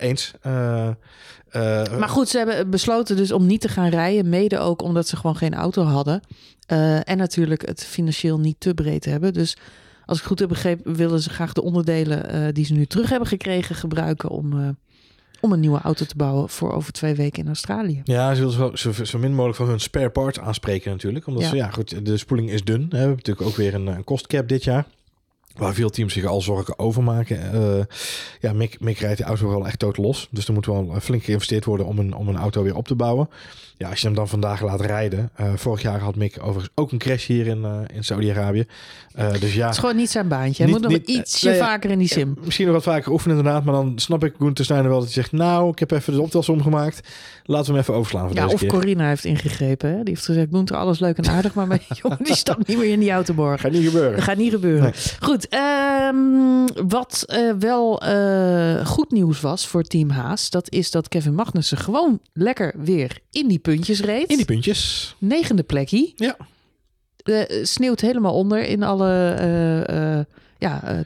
eens. Eh, Maar goed, ze hebben besloten dus om niet te gaan rijden. Mede ook omdat ze gewoon geen auto hadden. Eh, en natuurlijk het financieel niet te breed hebben. Dus als ik goed heb begrepen, willen ze graag de onderdelen eh, die ze nu terug hebben gekregen gebruiken om, om een nieuwe auto te bouwen voor over twee weken in Australië. Ja, ze willen zo, zo, zo min mogelijk van hun spare parts aanspreken natuurlijk. Omdat Ja. ze, ja goed, de spoeling is dun. Hè. We hebben natuurlijk ook weer een, een kostcap dit jaar. Waar veel teams zich al zorgen over maken. Eh, ja, Mick, Mick rijdt die auto wel echt totaal los. Dus er moet wel flink geïnvesteerd worden om een, om een auto weer op te bouwen. Ja, als je hem dan vandaag laat rijden. eh, vorig jaar had Mick overigens ook een crash hier in, eh, in Saudi-Arabië. Eh, dus ja, Het is gewoon niet zijn baantje. Hij moet nog ietsje nee, vaker in die sim. misschien nog wat vaker oefenen inderdaad. Maar dan snap ik Gunther Steiner wel dat hij zegt... Nou, ik heb even de optelsom gemaakt. Laten we hem even overslaan voor Ja, deze of keer. Corina heeft ingegrepen. Hè? Die heeft gezegd, doe er alles leuk en aardig. Maar mijn jongen, die stapt niet meer in die autoborg. Gaat niet gebeuren. Dat gaat niet gebeuren. Nee. Goed, ehm, wat eh, wel eh, goed nieuws was voor Team Haas... dat is dat Kevin Magnussen gewoon lekker weer in die puntjes reed. In die puntjes. Negende plekje. Ja. Eh, sneeuwt helemaal onder in alle ja,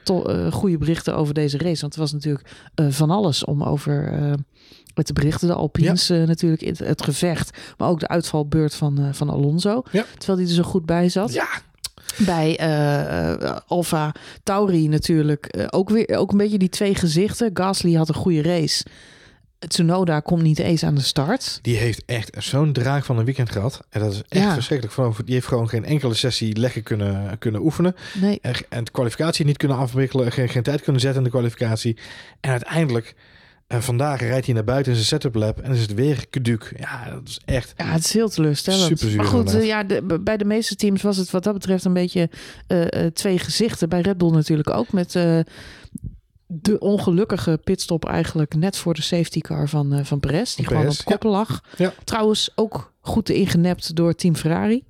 goede berichten over deze race. Want het was natuurlijk van alles om over eh, te berichten. De Alpines natuurlijk, in het gevecht. Maar ook de uitvalbeurt van, van Alonso. Ja. Terwijl hij er zo goed bij zat. Ja, Bij eh eh, Alfa Tauri natuurlijk eh, ook weer ook een beetje die twee gezichten. Gasly had een goede race. Tsunoda komt niet eens aan de start. die heeft echt zo'n draak van een weekend gehad. En dat is echt Ja. verschrikkelijk. Die heeft gewoon geen enkele sessie lekker kunnen, kunnen oefenen. Nee, en de kwalificatie niet kunnen afwikkelen. Geen, geen tijd kunnen zetten in de kwalificatie. En uiteindelijk, eh, vandaag rijdt hij naar buiten in zijn setup lab. En is het weer keduk. Ja, dat is echt... ja, het is heel teleurstellend. Superzuur maar goed, eh, ja, de- bij de meeste teams was het wat dat betreft een beetje eh, eh, twee gezichten. Bij Red Bull natuurlijk ook met de ongelukkige pitstop eigenlijk net voor de safety car van, van Perez. Die gewoon op kop lag. Ja. Trouwens ook goed ingenept door Team Ferrari.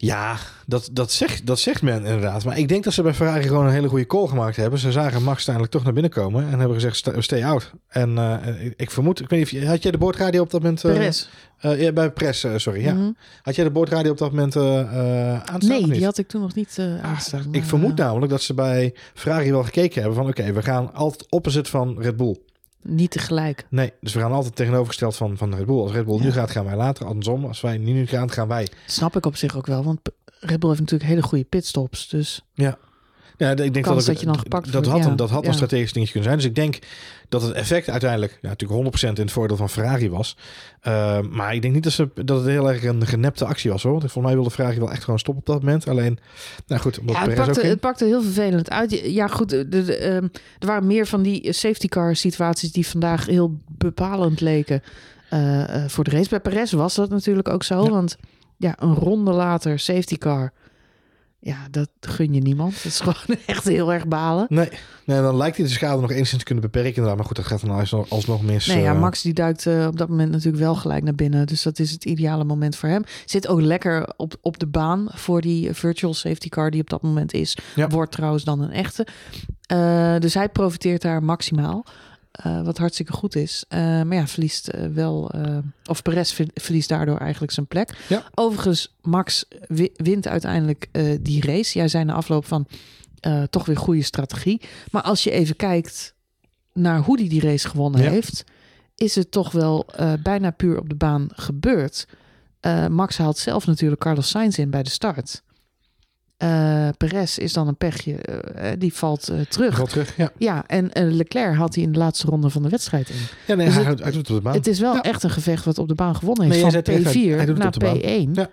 Ja, dat, dat, zegt, dat zegt men inderdaad. Maar ik denk dat ze bij Ferrari gewoon een hele goede call gemaakt hebben. Ze zagen Max uiteindelijk toch naar binnen komen. En hebben gezegd, sta- stay out. En eh, ik, ik vermoed, ik weet niet had jij de boordradio op dat moment... eh, Perez. eh, ja, bij Press, sorry. Ja. Mhm. Had jij de boordradio op dat moment aanstaan? Nee, die had ik toen nog niet eh aanstaan. Ik vermoed namelijk dat ze bij Ferrari wel gekeken hebben van... oké, we gaan altijd opposite van Red Bull. Niet tegelijk. Nee, dus we gaan altijd tegenovergesteld van, van Red Bull. Als Red Bull nu gaat, gaan wij later. Andersom, als wij nu, nu gaan, gaan wij. Snap ik op zich ook wel. Want Red Bull heeft natuurlijk hele goede pitstops. Dus Ja, ik denk dat, dat je dan gepakt dat wordt, had, ja. een, dat had Ja. een strategisch dingetje kunnen zijn. Dus ik denk dat het effect uiteindelijk ja, natuurlijk 100% in het voordeel van Ferrari was. Uh, maar ik denk niet dat, ze, dat het heel erg een genepte actie was hoor. Want volgens mij wilde Ferrari wel echt gewoon stoppen op dat moment. Alleen, nou goed, omdat ja, het, pakte, ook het pakte heel vervelend uit. Ja, goed, de, de, ehm, er waren meer van die safety car situaties die vandaag heel bepalend leken eh, eh, voor de race. Bij Perez was dat natuurlijk ook zo. Ja. Want ja, een ronde later safety car. Ja, dat gun je niemand. Dat is gewoon echt heel erg balen. Nee, nee, dan lijkt hij de schade nog enigszins te kunnen beperken. Inderdaad. Maar goed, dat gaat dan alsnog, alsnog mis. Nee, ja, eh, Max die duikt eh, op dat moment natuurlijk wel gelijk naar binnen. Dus dat is het ideale moment voor hem. Zit ook lekker op, op de baan voor die virtual safety car die op dat moment is. Ja. Wordt trouwens dan een echte. Eh, dus hij profiteert daar maximaal. Eh, wat hartstikke goed is. Eh, maar ja, verliest eh, wel... of Perez ver- verliest daardoor eigenlijk zijn plek. Ja. Overigens, Max wi- wint uiteindelijk die race. Jij zei na afloop van... toch weer goede strategie. Maar als je even kijkt naar hoe hij die race gewonnen Ja. heeft, is het toch wel bijna puur op de baan gebeurd. Max haalt zelf natuurlijk Carlos Sainz in bij de start. Eh Perez is dan een pechje, eh, die valt eh, terug. Wel terug, ja. Ja, en Leclerc had hij in de laatste ronde van de wedstrijd in. Ja, nee, Dus hij, het- hij doet het op de baan. Het is wel Ja. echt een gevecht wat op de baan gewonnen heeft. Nee, van zei terecht, hij- P4 hij naar op de baan. P1. Ja.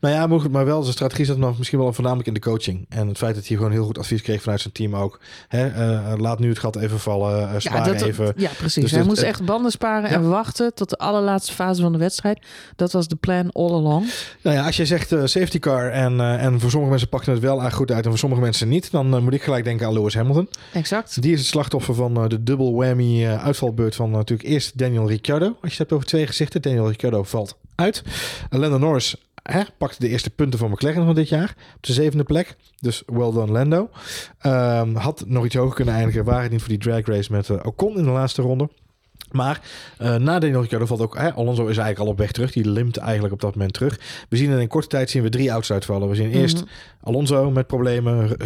Nou ja, maar, goed, maar wel zijn strategie zat dan misschien wel voornamelijk in de coaching. En het feit dat hij gewoon heel goed advies kreeg vanuit zijn team ook. Hè, eh, laat nu het gat even vallen, uh, spaar ja, dat, even. ja, precies. Dus hij dit- moest echt banden sparen Ja. en wachten tot de allerlaatste fase van de wedstrijd. Dat was de plan all along. Nou ja, als je zegt eh, safety car en, eh, en voor sommige mensen pakte het wel goed uit en voor sommige mensen niet, dan eh, moet ik gelijk denken aan Lewis Hamilton. Exact. Die is het slachtoffer van eh, de double whammy eh, uitvalbeurt van eh, natuurlijk eerst Daniel Ricciardo. Als je het hebt over twee gezichten, Daniel Ricciardo valt uit. Lando Norris hè, pakte de eerste punten van McLaren van dit jaar. Op de zevende plek. Dus well done Lando. Ehm, had nog iets hoger kunnen eindigen. Waren het niet voor die drag race met uh, Ocon in de laatste ronde. Maar uh, na Daniel Ricciardo valt ook... Hè, Alonso is eigenlijk al op weg terug. Die limpt eigenlijk op dat moment terug. We zien in een korte tijd zien we drie auto's uitvallen. We zien eerst Mhm. Alonso met problemen.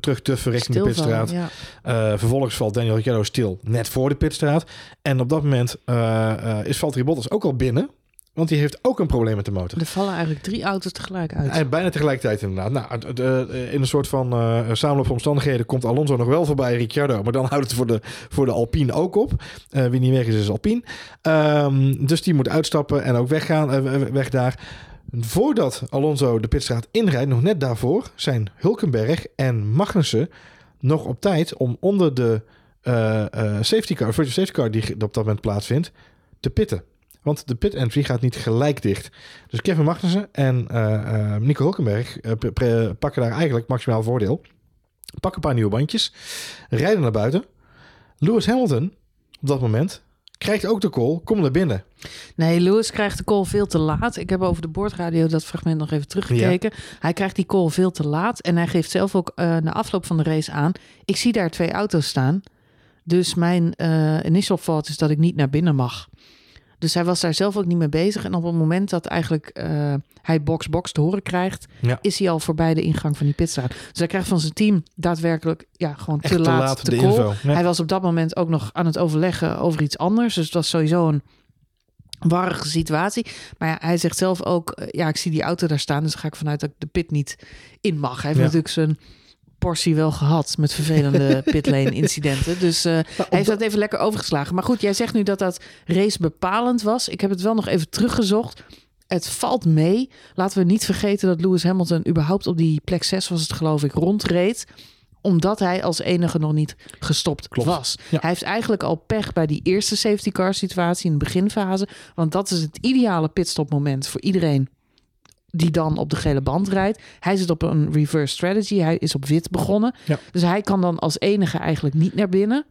terug tuffen richting de pitstraat. Ja. Uh, vervolgens valt Daniel Ricciardo stil net voor de pitstraat. En op dat moment uh, is Valtteri Bottas ook al binnen. Want die heeft ook een probleem met de motor. Er vallen eigenlijk drie auto's tegelijk uit. En bijna tegelijkertijd inderdaad. Nou, de, in een soort van uh, samenloop van omstandigheden komt Alonso nog wel voorbij Ricciardo. Maar dan houdt het voor de, voor de Alpine ook op. Uh, wie niet weg is, is Alpine. Um, dus die moet uitstappen en ook weggaan, uh, weg daar. Voordat Alonso de pitstraat inrijdt, nog net daarvoor, zijn Hulkenberg en Magnussen nog op tijd om onder de safety car, virtual safety car die op dat moment plaatsvindt, te pitten. Want de pit entry gaat niet gelijk dicht. Dus Kevin Magnussen en uh, uh, Nico Hulkenberg uh, pakken daar eigenlijk maximaal voordeel. Pakken een paar nieuwe bandjes. Rijden naar buiten. Lewis Hamilton op dat moment krijgt ook de call. Kom naar binnen. Nee, Lewis krijgt de call veel te laat. Ik heb over de boordradio dat fragment nog even teruggekeken. Ja. Hij krijgt die call veel te laat. En hij geeft zelf ook na afloop van de race aan. Ik zie daar twee auto's staan. Dus mijn initial thought is dat ik niet naar binnen mag. Dus hij was daar zelf ook niet mee bezig. En op het moment dat eigenlijk uh, hij box-box te horen krijgt, ja. is hij al voorbij de ingang van die pitstraat. Dus hij krijgt van zijn team daadwerkelijk ja, gewoon te, laat, te laat de, de call. info. Hij was op dat moment ook nog aan het overleggen over iets anders. Dus het was sowieso een warrige situatie. Maar ja, hij zegt zelf ook, uh, ja, ik zie die auto daar staan, dus ga ik vanuit dat ik de pit niet in mag. Hij heeft Ja. natuurlijk zijn portie wel gehad met vervelende pitlane incidenten. Dus uh, hij heeft dat even lekker overgeslagen. Maar goed, jij zegt nu dat dat race bepalend was. Ik heb het wel nog even teruggezocht. Het valt mee. Laten we niet vergeten dat Lewis Hamilton überhaupt op die plek 6 was het geloof ik rondreed omdat hij als enige nog niet gestopt Klopt. was. Ja. Hij heeft eigenlijk al pech bij die eerste safety car situatie in de beginfase. Want dat is het ideale pitstopmoment voor iedereen die dan op de gele band rijdt. Hij zit op een reverse strategy. Hij is op wit begonnen. Ja. Dus hij kan dan als enige eigenlijk niet naar binnen.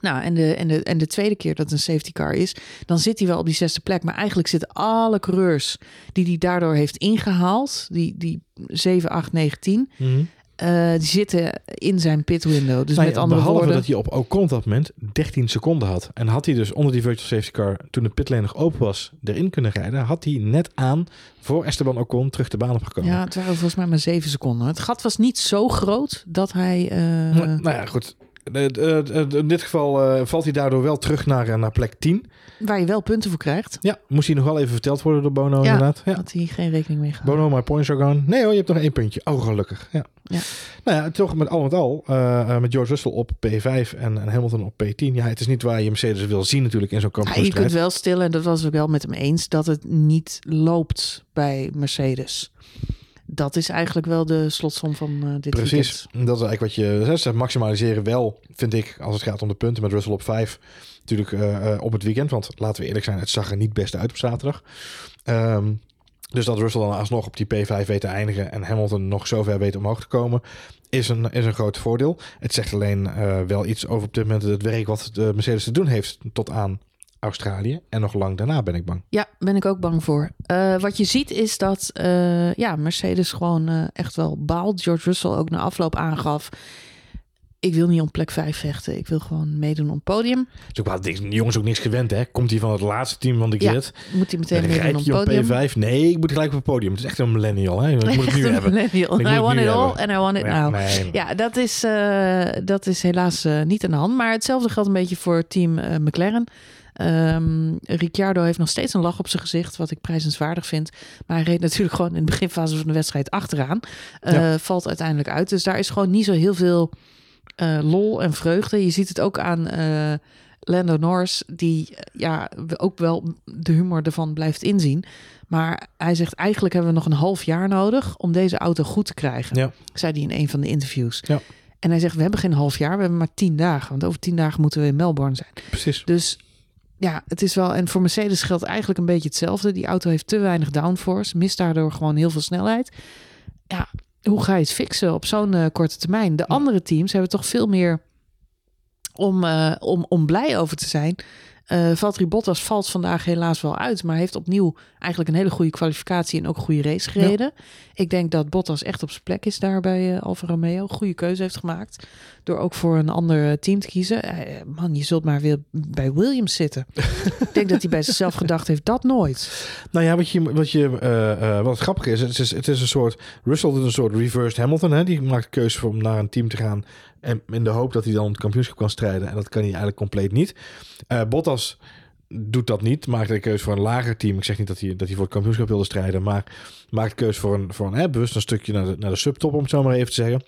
Nou, en de, en, de, en de tweede keer dat het een safety car is, dan zit hij wel op die zesde plek. Maar eigenlijk zitten alle coureurs die hij daardoor heeft ingehaald, die, die 7, 8, 9, 10, Mhm. Uh, die zitten in zijn pit window. Dus Nou met andere behalve woorden. dat hij op Ocon op dat moment 13 seconden had. En had hij dus onder die virtual safety car, toen de pitlane nog open was, erin kunnen rijden, had hij net aan voor Esteban Ocon terug de baan opgekomen. Ja, het waren volgens mij maar zeven seconden. Het gat was niet zo groot dat hij. eh, Nou, nou ja, goed. Eh, In dit geval eh, valt hij daardoor wel terug naar, eh, naar plek 10. waar je wel punten voor krijgt. Ja, moest hij nog wel even verteld worden door Bono inderdaad. Ja. Had hij geen rekening mee gehouden. Bono, my points are gone. Nee hoor, je hebt nog één puntje. Oh, gelukkig. Ja. Ja. Nou ja, toch met al met al, met George Russell op P5 en, en Hamilton op P10. Ja, het is niet waar je Mercedes wil zien natuurlijk in zo'n Ja, je kunt wel stellen, en dat was ik wel met hem eens, dat het niet loopt bij Mercedes. Dat is eigenlijk wel de slotsom van eh, dit Precies. weekend. En Dat is eigenlijk wat je zegt. Ze maximaliseren wel, vind ik, als het gaat om de punten met Russell op 5. Natuurlijk eh, eh, op het weekend. Want laten we eerlijk zijn, het zag er niet best uit op zaterdag. Ehm, dus dat Russell dan alsnog op die P5 weet te eindigen en Hamilton nog zover weet omhoog te komen, is een, is een groot voordeel. Het zegt alleen wel iets over op dit moment het werk wat de Mercedes te doen heeft tot aan Australië. En nog lang daarna ben ik bang. Ja, ben ik ook bang voor. Eh, wat je ziet is dat eh, ja, Mercedes gewoon eh, echt wel baalt. George Russell ook na afloop aangaf. Ik wil niet om plek 5 vechten. Ik wil gewoon meedoen op het podium. Dus ook wel, die jongens ook niks gewend, hè? Komt hij van het laatste team van de Ja, grid? Moet hij meteen meedoen op je het op podium. P5? Nee, ik moet gelijk op het podium. Het is echt een millennial, hè? Ik moet het nu hebben. millennial. Ik I want it all hebben. and I want it Ja, now. nee. Ja, dat is, dat is helaas niet aan de hand. Maar hetzelfde geldt een beetje voor team McLaren. Ehm, Ricciardo heeft nog steeds een lach op zijn gezicht, wat ik prijzenswaardig vind. Maar hij reed natuurlijk gewoon in de beginfase van de wedstrijd achteraan. Eh, Ja. Valt uiteindelijk uit. Dus daar is gewoon niet zo heel veel eh, lol en vreugde. Je ziet het ook aan eh, Lando Norris, die ja, ook wel de humor ervan blijft inzien. Maar hij zegt eigenlijk hebben we nog een half jaar nodig om deze auto goed te krijgen. Ja. Zei hij in een van de interviews. Ja. En hij zegt we hebben geen half jaar, we hebben maar tien dagen. Want over tien dagen moeten we in Melbourne zijn. Precies. Dus ja, het is wel. En voor Mercedes geldt eigenlijk een beetje hetzelfde. Die auto heeft te weinig downforce, mist daardoor gewoon heel veel snelheid. Ja, hoe ga je het fixen op zo'n eh, korte termijn? De andere teams hebben toch veel meer om, eh, om, om blij over te zijn. Eh Valtteri Bottas valt vandaag helaas wel uit, maar heeft opnieuw eigenlijk een hele goede kwalificatie en ook een goede race gereden. Ik denk dat Bottas echt op zijn plek is daar bij eh, Alfa Romeo. Goede keuze heeft gemaakt door ook voor een ander eh, team te kiezen. Man, je zult maar weer bij Williams zitten. Ik denk dat hij bij zichzelf gedacht heeft, dat nooit. Nou ja, wat, je, wat, je, wat grappig is het, is, het is een soort... Russell doet een soort reversed Hamilton. Hè? Die maakt de keuze om naar een team te gaan... en in de hoop dat hij dan het kampioenschap kan strijden. En dat kan hij eigenlijk compleet niet. Eh, Bottas doet dat niet. Maakt de keuze voor een lager team. Ik zeg niet dat hij, dat hij voor het kampioenschap wilde strijden... maar maakt keuze voor een, voor een hè, bewust een stukje naar de, naar de subtop... om het zo maar even te zeggen.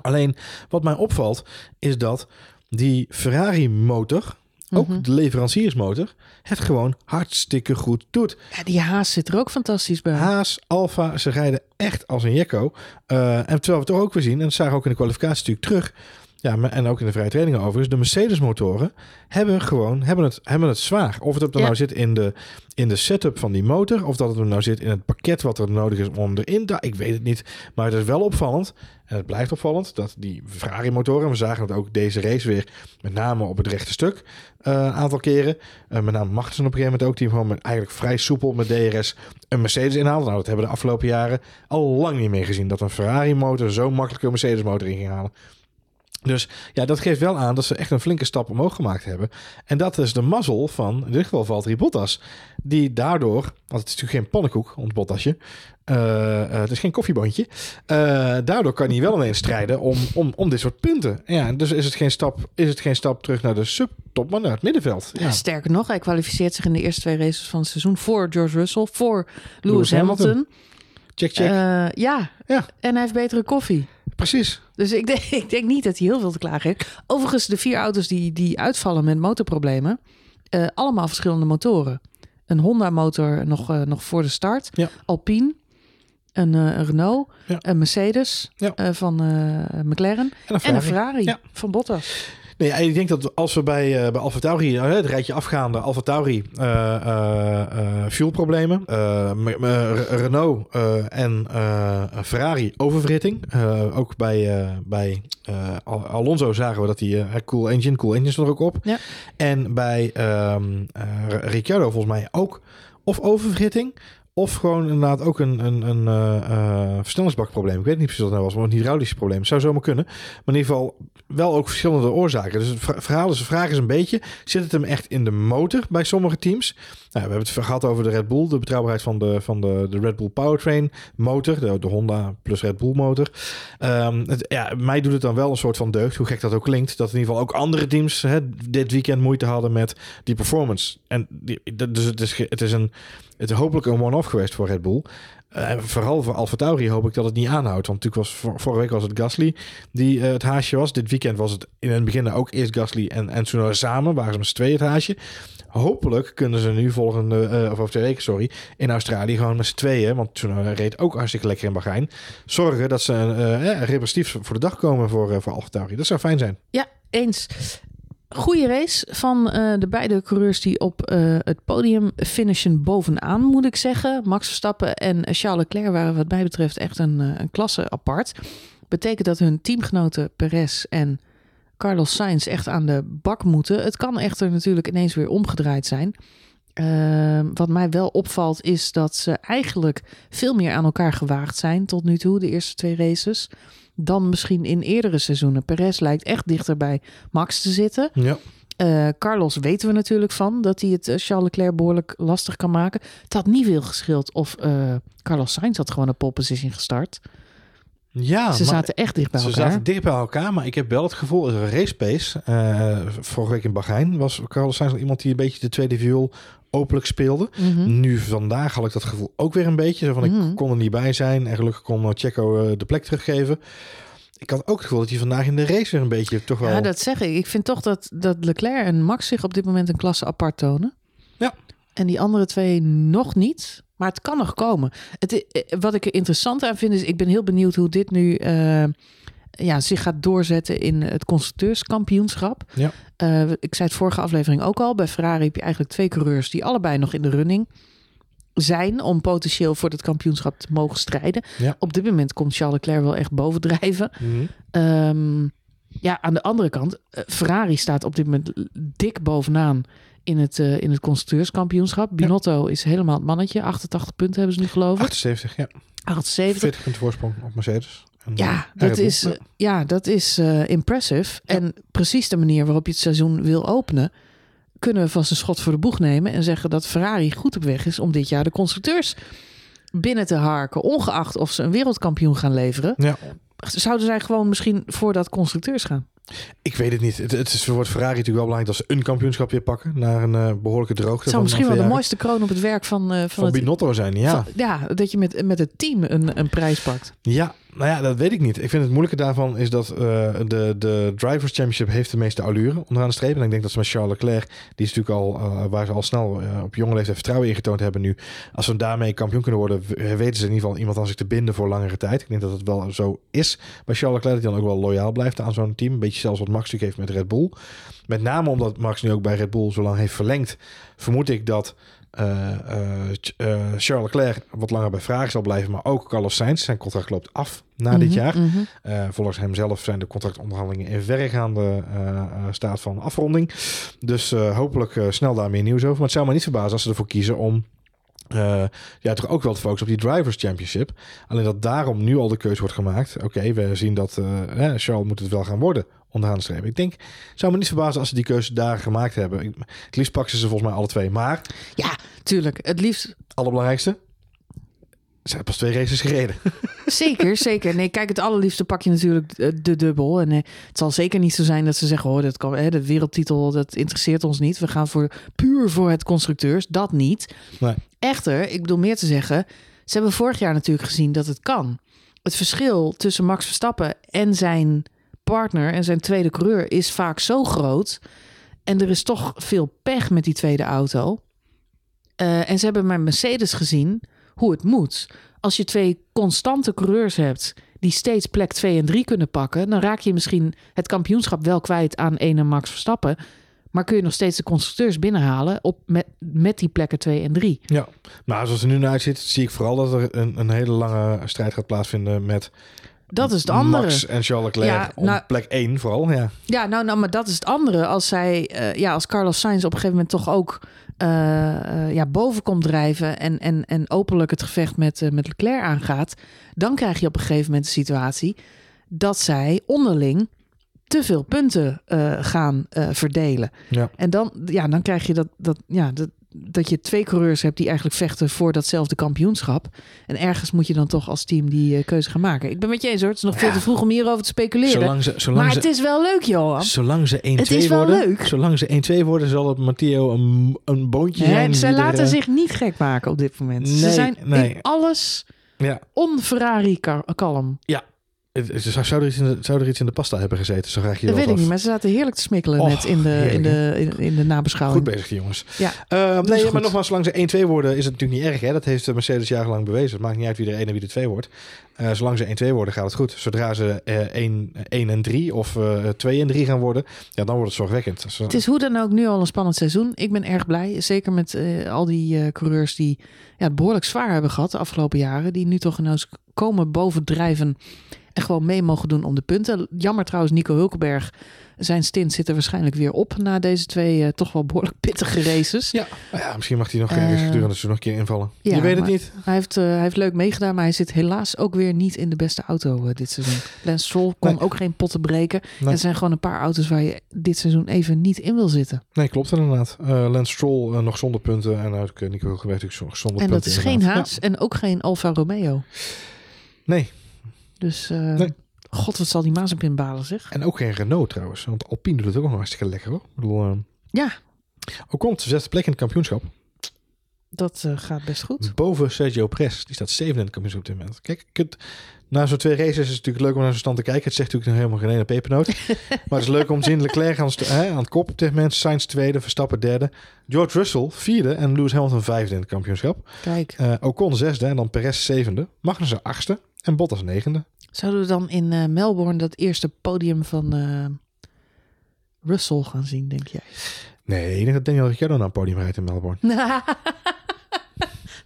Alleen, wat mij opvalt... is dat die Ferrari-motor... ook Mhm. de leveranciersmotor... het gewoon hartstikke goed doet. Ja, die haas zit er ook fantastisch bij. Haas, Alfa, ze rijden echt als een jekko. Eh, en terwijl we toch ook weer zien, en dat zagen we ook in de kwalificatie natuurlijk terug. Ja, maar- en ook in de vrije trainingen overigens. De Mercedes-motoren hebben gewoon hebben het, hebben het zwaar. Of het er Ja. nou zit in de, in de setup van die motor. Of dat het er nou zit in het pakket wat er nodig is om erin te... Ik weet het niet. Maar het is wel opvallend. En het blijft opvallend dat die Ferrari-motoren... We zagen het ook deze race weer. Met name op het rechte stuk. eh, een aantal keren. Eh, met name Magnussen op een gegeven moment ook. Die gewoon met, eigenlijk vrij soepel met DRS een Mercedes inhaalde. Nou, dat hebben we de afgelopen jaren al lang niet meer gezien. Dat een Ferrari-motor zo makkelijk een Mercedes-motor in ging halen. Dus ja, dat geeft wel aan dat ze echt een flinke stap omhoog gemaakt hebben. En dat is de mazzel van, in dit geval Valtteri Bottas. Die daardoor, want het is natuurlijk geen pannenkoek, ons Bottasje. eh, het is geen koffieboontje. eh, daardoor kan hij wel ineens strijden om, om, om dit soort punten. Ja, dus is het, geen stap, is het geen stap terug naar de subtop, maar naar het middenveld. Ja. Sterker nog, hij kwalificeert zich in de eerste twee races van het seizoen voor George Russell, voor Lewis, Lewis Hamilton. Hamilton. Check, check. Ja. Ja. en hij heeft betere koffie. Precies. Dus ik denk, ik denk niet dat hij heel veel te klagen heeft. Overigens, de vier auto's die, die uitvallen met motorproblemen, eh, allemaal verschillende motoren. Een Honda-motor nog, eh, nog voor de start, Ja. Alpine, een, eh, een Renault, Ja. een Mercedes Ja. van McLaren En een en een Ferrari. Van Bottas. Nee, ja, ik denk dat als we bij, uh, bij Alfa Tauri, uh, het rijtje afgaande, Alfa Tauri, fuelproblemen, Renault en Ferrari oververhitting. ook bij, bij Alonso zagen we dat die cool engine, cool engine stond er ook op. Ja. En bij um, Ricciardo volgens mij ook of oververhitting of gewoon inderdaad ook een, een, een uh. Ik weet niet precies wat het nou was, maar een hydraulische probleem. Het zou zomaar kunnen. Maar in ieder geval wel ook verschillende oorzaken. Dus het verhaal is, de vraag is een beetje, zit het hem echt in de motor bij sommige teams? Nou, we hebben het gehad over de Red Bull, de betrouwbaarheid van de, van de, de Red Bull Powertrain motor, de, Honda plus Red Bull motor. Het, ja, mij doet het dan wel een soort van deugd, hoe gek dat ook klinkt, dat in ieder geval ook andere teams hè, dit weekend moeite hadden met die performance. En die, dus is, het is een het is hopelijk een one-off geweest voor Red Bull. Uh, vooral voor Alfa Tauri hoop ik dat het niet aanhoudt. Want natuurlijk was vor, vorige week was het Gasly die uh, het haasje was. Dit weekend was het in het begin ook eerst Gasly en, en samen. Waren ze met z'n tweeën het haasje. Hopelijk kunnen ze nu volgende, uh, of over twee weken, sorry, in Australië gewoon met z'n tweeën, want Tsunoda reed ook hartstikke lekker in Bahrein, zorgen dat ze uh, ja, repressief voor de dag komen voor, voor Alfa Tauri. Dat zou fijn zijn. Ja, eens. Goede race van uh, de beide coureurs die op uh, het podium finishen bovenaan, moet ik zeggen. Max Verstappen en Charles Leclerc waren wat mij betreft echt een, uh, een klasse apart. Betekent dat hun teamgenoten Perez en Carlos Sainz echt aan de bak moeten. Het kan echter natuurlijk ineens weer omgedraaid zijn. Ehm, wat mij wel opvalt is dat ze eigenlijk veel meer aan elkaar gewaagd zijn tot nu toe, de eerste twee races dan misschien in eerdere seizoenen. Perez lijkt echt dichter bij Max te zitten. Ja. Uh, Carlos weten we natuurlijk van dat hij het uh, Charles Leclerc behoorlijk lastig kan maken. Het had niet veel geschild of uh, Carlos Sainz had gewoon een pole position gestart. Ja, ze zaten echt dicht bij elkaar. Ze zaten dicht bij elkaar, maar ik heb wel het gevoel, een race pace. Vorige week in Bahrein was Carlos Sainz iemand die een beetje de tweede viool openlijk speelde. Mhm. Mm -hmm. Nu vandaag had ik dat gevoel ook weer een beetje. Zo van, Mhm. ik kon er niet bij zijn. En gelukkig kon Checo uh, de plek teruggeven. Ik had ook het gevoel dat hij vandaag in de race weer een beetje toch wel... Ja, dat zeg ik. Ik vind toch dat, dat Leclerc en Max zich op dit moment een klasse apart tonen. Ja. En die andere twee nog niet. Maar het kan nog komen. Het, wat ik er interessant aan vind is... Ik ben heel benieuwd hoe dit nu... Uh, ja, zich gaat doorzetten in het constructeurskampioenschap. Ja. Uh, ik zei het vorige aflevering ook al. Bij Ferrari heb je eigenlijk twee coureurs die allebei nog in de running zijn om potentieel voor het kampioenschap te mogen strijden. Ja. Op dit moment komt Charles Leclerc wel echt bovendrijven. Mm -hmm. um, ja, aan de andere kant, uh, Ferrari staat op dit moment dik bovenaan in het, eh, in het constructeurskampioenschap. Binotto is helemaal het mannetje. 88 punten hebben ze nu geloof ik. 78, ja. 78. 40 punten voorsprong op Mercedes. En, Ja, eh, dat Red Bull. is, Ja. ja, dat is eh, impressive. Ja. En precies de manier waarop je het seizoen wil openen... kunnen we vast een schot voor de boeg nemen... en zeggen dat Ferrari goed op weg is om dit jaar de constructeurs binnen te harken. Ongeacht of ze een wereldkampioen gaan leveren. Ja, Zouden zij gewoon misschien voor dat constructeurs gaan? Ik weet het niet. Het, het is voor Ferrari natuurlijk wel belangrijk dat ze een kampioenschap weer pakken. Naar een eh, behoorlijke droogte. Het zou misschien wel de mooiste kroon op het werk van, eh, van, Van het... Binotto zijn, ja. van- ja, dat je met, met het team een, een prijs pakt. Ja, nou ja, dat weet ik niet. Ik vind het moeilijke daarvan is dat eh, de, de Drivers Championship heeft de meeste allure onderaan de streep. En ik denk dat ze met Charles Leclerc, die is natuurlijk al, waar ze al snel op jonge leeftijd vertrouwen in getoond hebben nu. Als ze daarmee kampioen kunnen worden, weten ze in ieder geval iemand aan zich te binden voor langere tijd. Ik denk dat het wel zo is bij Charles Leclerc, dat hij dan ook wel loyaal blijft aan zo'n team. Een beetje zelfs wat Max natuurlijk heeft met Red Bull. Met name omdat Max nu ook bij Red Bull zo lang heeft verlengd, vermoed ik dat eh, eh, eh, Charles Leclerc wat langer bij vragen zal blijven, maar ook Carlos Sainz. Zijn contract loopt af na dit Mhm, jaar. mhm. Eh, volgens hem zelf zijn de contractonderhandelingen in verregaande staat van afronding. Dus hopelijk snel daar meer nieuws over. Maar het zou me niet verbazen als ze ervoor kiezen om eh, ja, toch ook wel te focussen op die Drivers Championship. Alleen dat daarom nu al de keuze wordt gemaakt. Oké, we zien dat eh, hè, Charles moet het wel gaan worden onderaan de streep. Ik denk, zou me niet verbazen als ze die keuze daar gemaakt hebben. Ik, het liefst pakken ze ze volgens mij alle twee. Maar, Ja, tuurlijk. Het liefst allerbelangrijkste, ze hebben pas twee races gereden. Zeker, zeker. Nee, kijk, het allerliefste pak je natuurlijk eh, de dubbel. En eh, het zal zeker niet zo zijn dat ze zeggen: oh, dat kan, hè, de wereldtitel, dat interesseert ons niet. We gaan voor puur voor het constructeurs. Dat niet. Nee. Echter, ik bedoel meer te zeggen, ze hebben vorig jaar natuurlijk gezien dat het kan. Het verschil tussen Max Verstappen en zijn partner en zijn tweede coureur is vaak zo groot. En er is toch veel pech met die tweede auto. Eh, en ze hebben bij Mercedes gezien hoe het moet. Als je twee constante coureurs hebt die steeds plek 2 en 3 kunnen pakken, dan raak je misschien het kampioenschap wel kwijt aan ene Max Verstappen. Maar kun je nog steeds de constructeurs binnenhalen op met, met die plekken 2 en 3. Ja, maar zoals het er nu naar uitziet, zie ik vooral dat er een, een hele lange strijd gaat plaatsvinden met Dat is het andere. Max en Charles Leclerc Ja, om nou- plek 1 vooral. Ja. Ja, nou, nou, maar dat is het andere. Als zij, eh, ja, als Carlos Sainz op een gegeven moment toch ook eh, eh, ja, boven komt drijven en, en, en openlijk het gevecht met, eh, met Leclerc aangaat, dan krijg je op een gegeven moment de situatie dat zij onderling te veel punten gaan verdelen. Ja. En dan, ja, dan krijg je dat, dat, ja, dat, dat je twee coureurs hebt die eigenlijk vechten voor datzelfde kampioenschap. En ergens moet je dan toch als team die eh, keuze gaan maken. Ik ben met je eens hoor. Het is nog veel Ja. te vroeg om hierover te speculeren. Zolang ze, zolang maar ze, het is wel leuk, Johan. zolang ze 1-2 Het is wel worden, leuk. zolang ze 1-2 worden, zal het Matteo een, een boontje zijn. Er, laten eh, zich niet gek maken op dit moment. Ze zijn nee. in alles Ja, on-Ferrari ka- kalm. het- zou, er iets in de, zou er iets in de pasta hebben gezeten? Zo graag je Dat weet ik af. niet, maar ze zaten heerlijk te smikkelen net in de, in, de, in, in de nabeschouwing. Goed bezig, die jongens. Ja, Eh, is nee, maar nogmaals, zolang ze 1-2 worden, is het natuurlijk niet erg. Hè? Dat heeft de Mercedes jarenlang bewezen. Het maakt niet uit wie er 1 en wie er 2 wordt. Eh, zolang ze 1-2 worden, gaat het goed. Zodra ze eh 1, 1 en 3 of eh 2 en 3 gaan worden, ja, dan wordt het zorgwekkend. Zo- Het is hoe dan ook nu al een spannend seizoen. Ik ben erg blij. Zeker met eh, al die eh, coureurs die ja, het behoorlijk zwaar hebben gehad de afgelopen jaren. Die nu toch ineens komen bovendrijven en gewoon mee mogen doen om de punten. Jammer trouwens, Nico Hulkenberg. Zijn stint zit er waarschijnlijk weer op na deze twee eh, toch wel behoorlijk pittige races. Ja, nou ja, misschien mag hij nog Eh, ergens gedurende het seizoen nog een keer invallen. ja, je weet het niet. Hij heeft, eh, hij heeft leuk meegedaan, maar hij zit helaas ook weer niet in de beste auto eh, dit seizoen. Lance Stroll kon Nee. ook geen potten breken. Nee. Er zijn gewoon een paar auto's waar je dit seizoen even niet in wil zitten. Nee, klopt inderdaad. Eh Lance Stroll eh, nog zonder punten. En ook uh, Nico Hulkenberg zonder En punten. dat is geen. Haas en ook geen Alfa Romeo. Nee, Dus Nee. god, wat zal die Mazepin balen zeg. en ook geen Renault trouwens. Want Alpine doet het ook nog hartstikke lekker hoor. Ik bedoel, eh, Ja, ook komt de zesde plek in het kampioenschap. dat eh, gaat best goed. Boven Sergio Perez. Die staat zeven in het kampioenschap op dit moment. Kijk, kunt, na zo'n twee races is het natuurlijk leuk om naar zo'n stand te kijken. Het zegt natuurlijk nog helemaal geen ene pepernoot. maar het is leuk om te zien. Leclerc aan, hè, aan het kop op dit moment. Sainz tweede, Verstappen derde. George Russell vierde en Lewis Hamilton vijfde in het kampioenschap. Kijk, Eh Ocon zesde en dan Perez zevende. Magnussen achtste en Bottas negende. Zouden we dan in eh, Melbourne dat eerste podium van eh, Russell gaan zien, denk jij? Nee, ik denk dat Daniel Ricciardo naar een podium rijdt in Melbourne.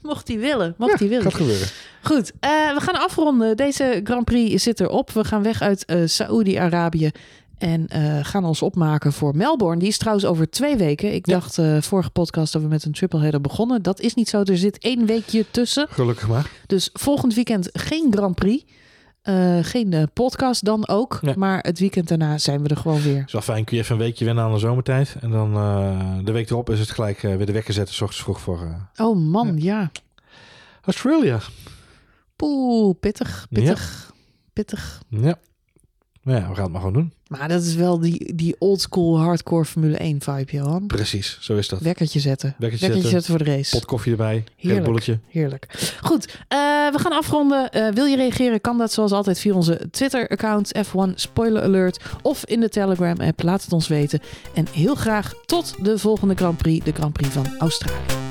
Mocht hij willen, mocht hij willen. Gaat gebeuren. Goed, eh, we gaan afronden. Deze Grand Prix zit erop. We gaan weg uit Saoedi-Arabië En gaan ons opmaken voor Melbourne. Die is trouwens over twee weken. Ik Ja. dacht uh, vorige podcast dat we met een triple header begonnen. Dat is niet zo. Er zit één weekje tussen. Gelukkig maar. Dus volgend weekend geen Grand Prix. Uh, geen uh, podcast dan ook. Maar het weekend daarna zijn we er gewoon weer. is wel fijn. Kun je even een weekje wennen aan de zomertijd. En dan uh, de week erop is het gelijk weer de wekker zetten. S ochtends vroeg voor... oh man, ja. ja. Australia. Poeh, pittig, pittig, ja. pittig. Ja. Nou ja, we gaan het maar gewoon doen. Maar dat is wel die, die oldschool hardcore Formule 1 vibe, Johan. Precies, zo is dat. Wekkertje zetten. Wekkertje, Wekkertje zetten. voor de race. Pot koffie erbij. Heerlijk. bolletje. Heerlijk. Goed, uh, we gaan afronden. Uh, wil je reageren? Kan dat zoals altijd via onze Twitter-account F1 Spoiler Alert. Of in de Telegram-app. Laat het ons weten. En heel graag tot de volgende Grand Prix. De Grand Prix van Australië.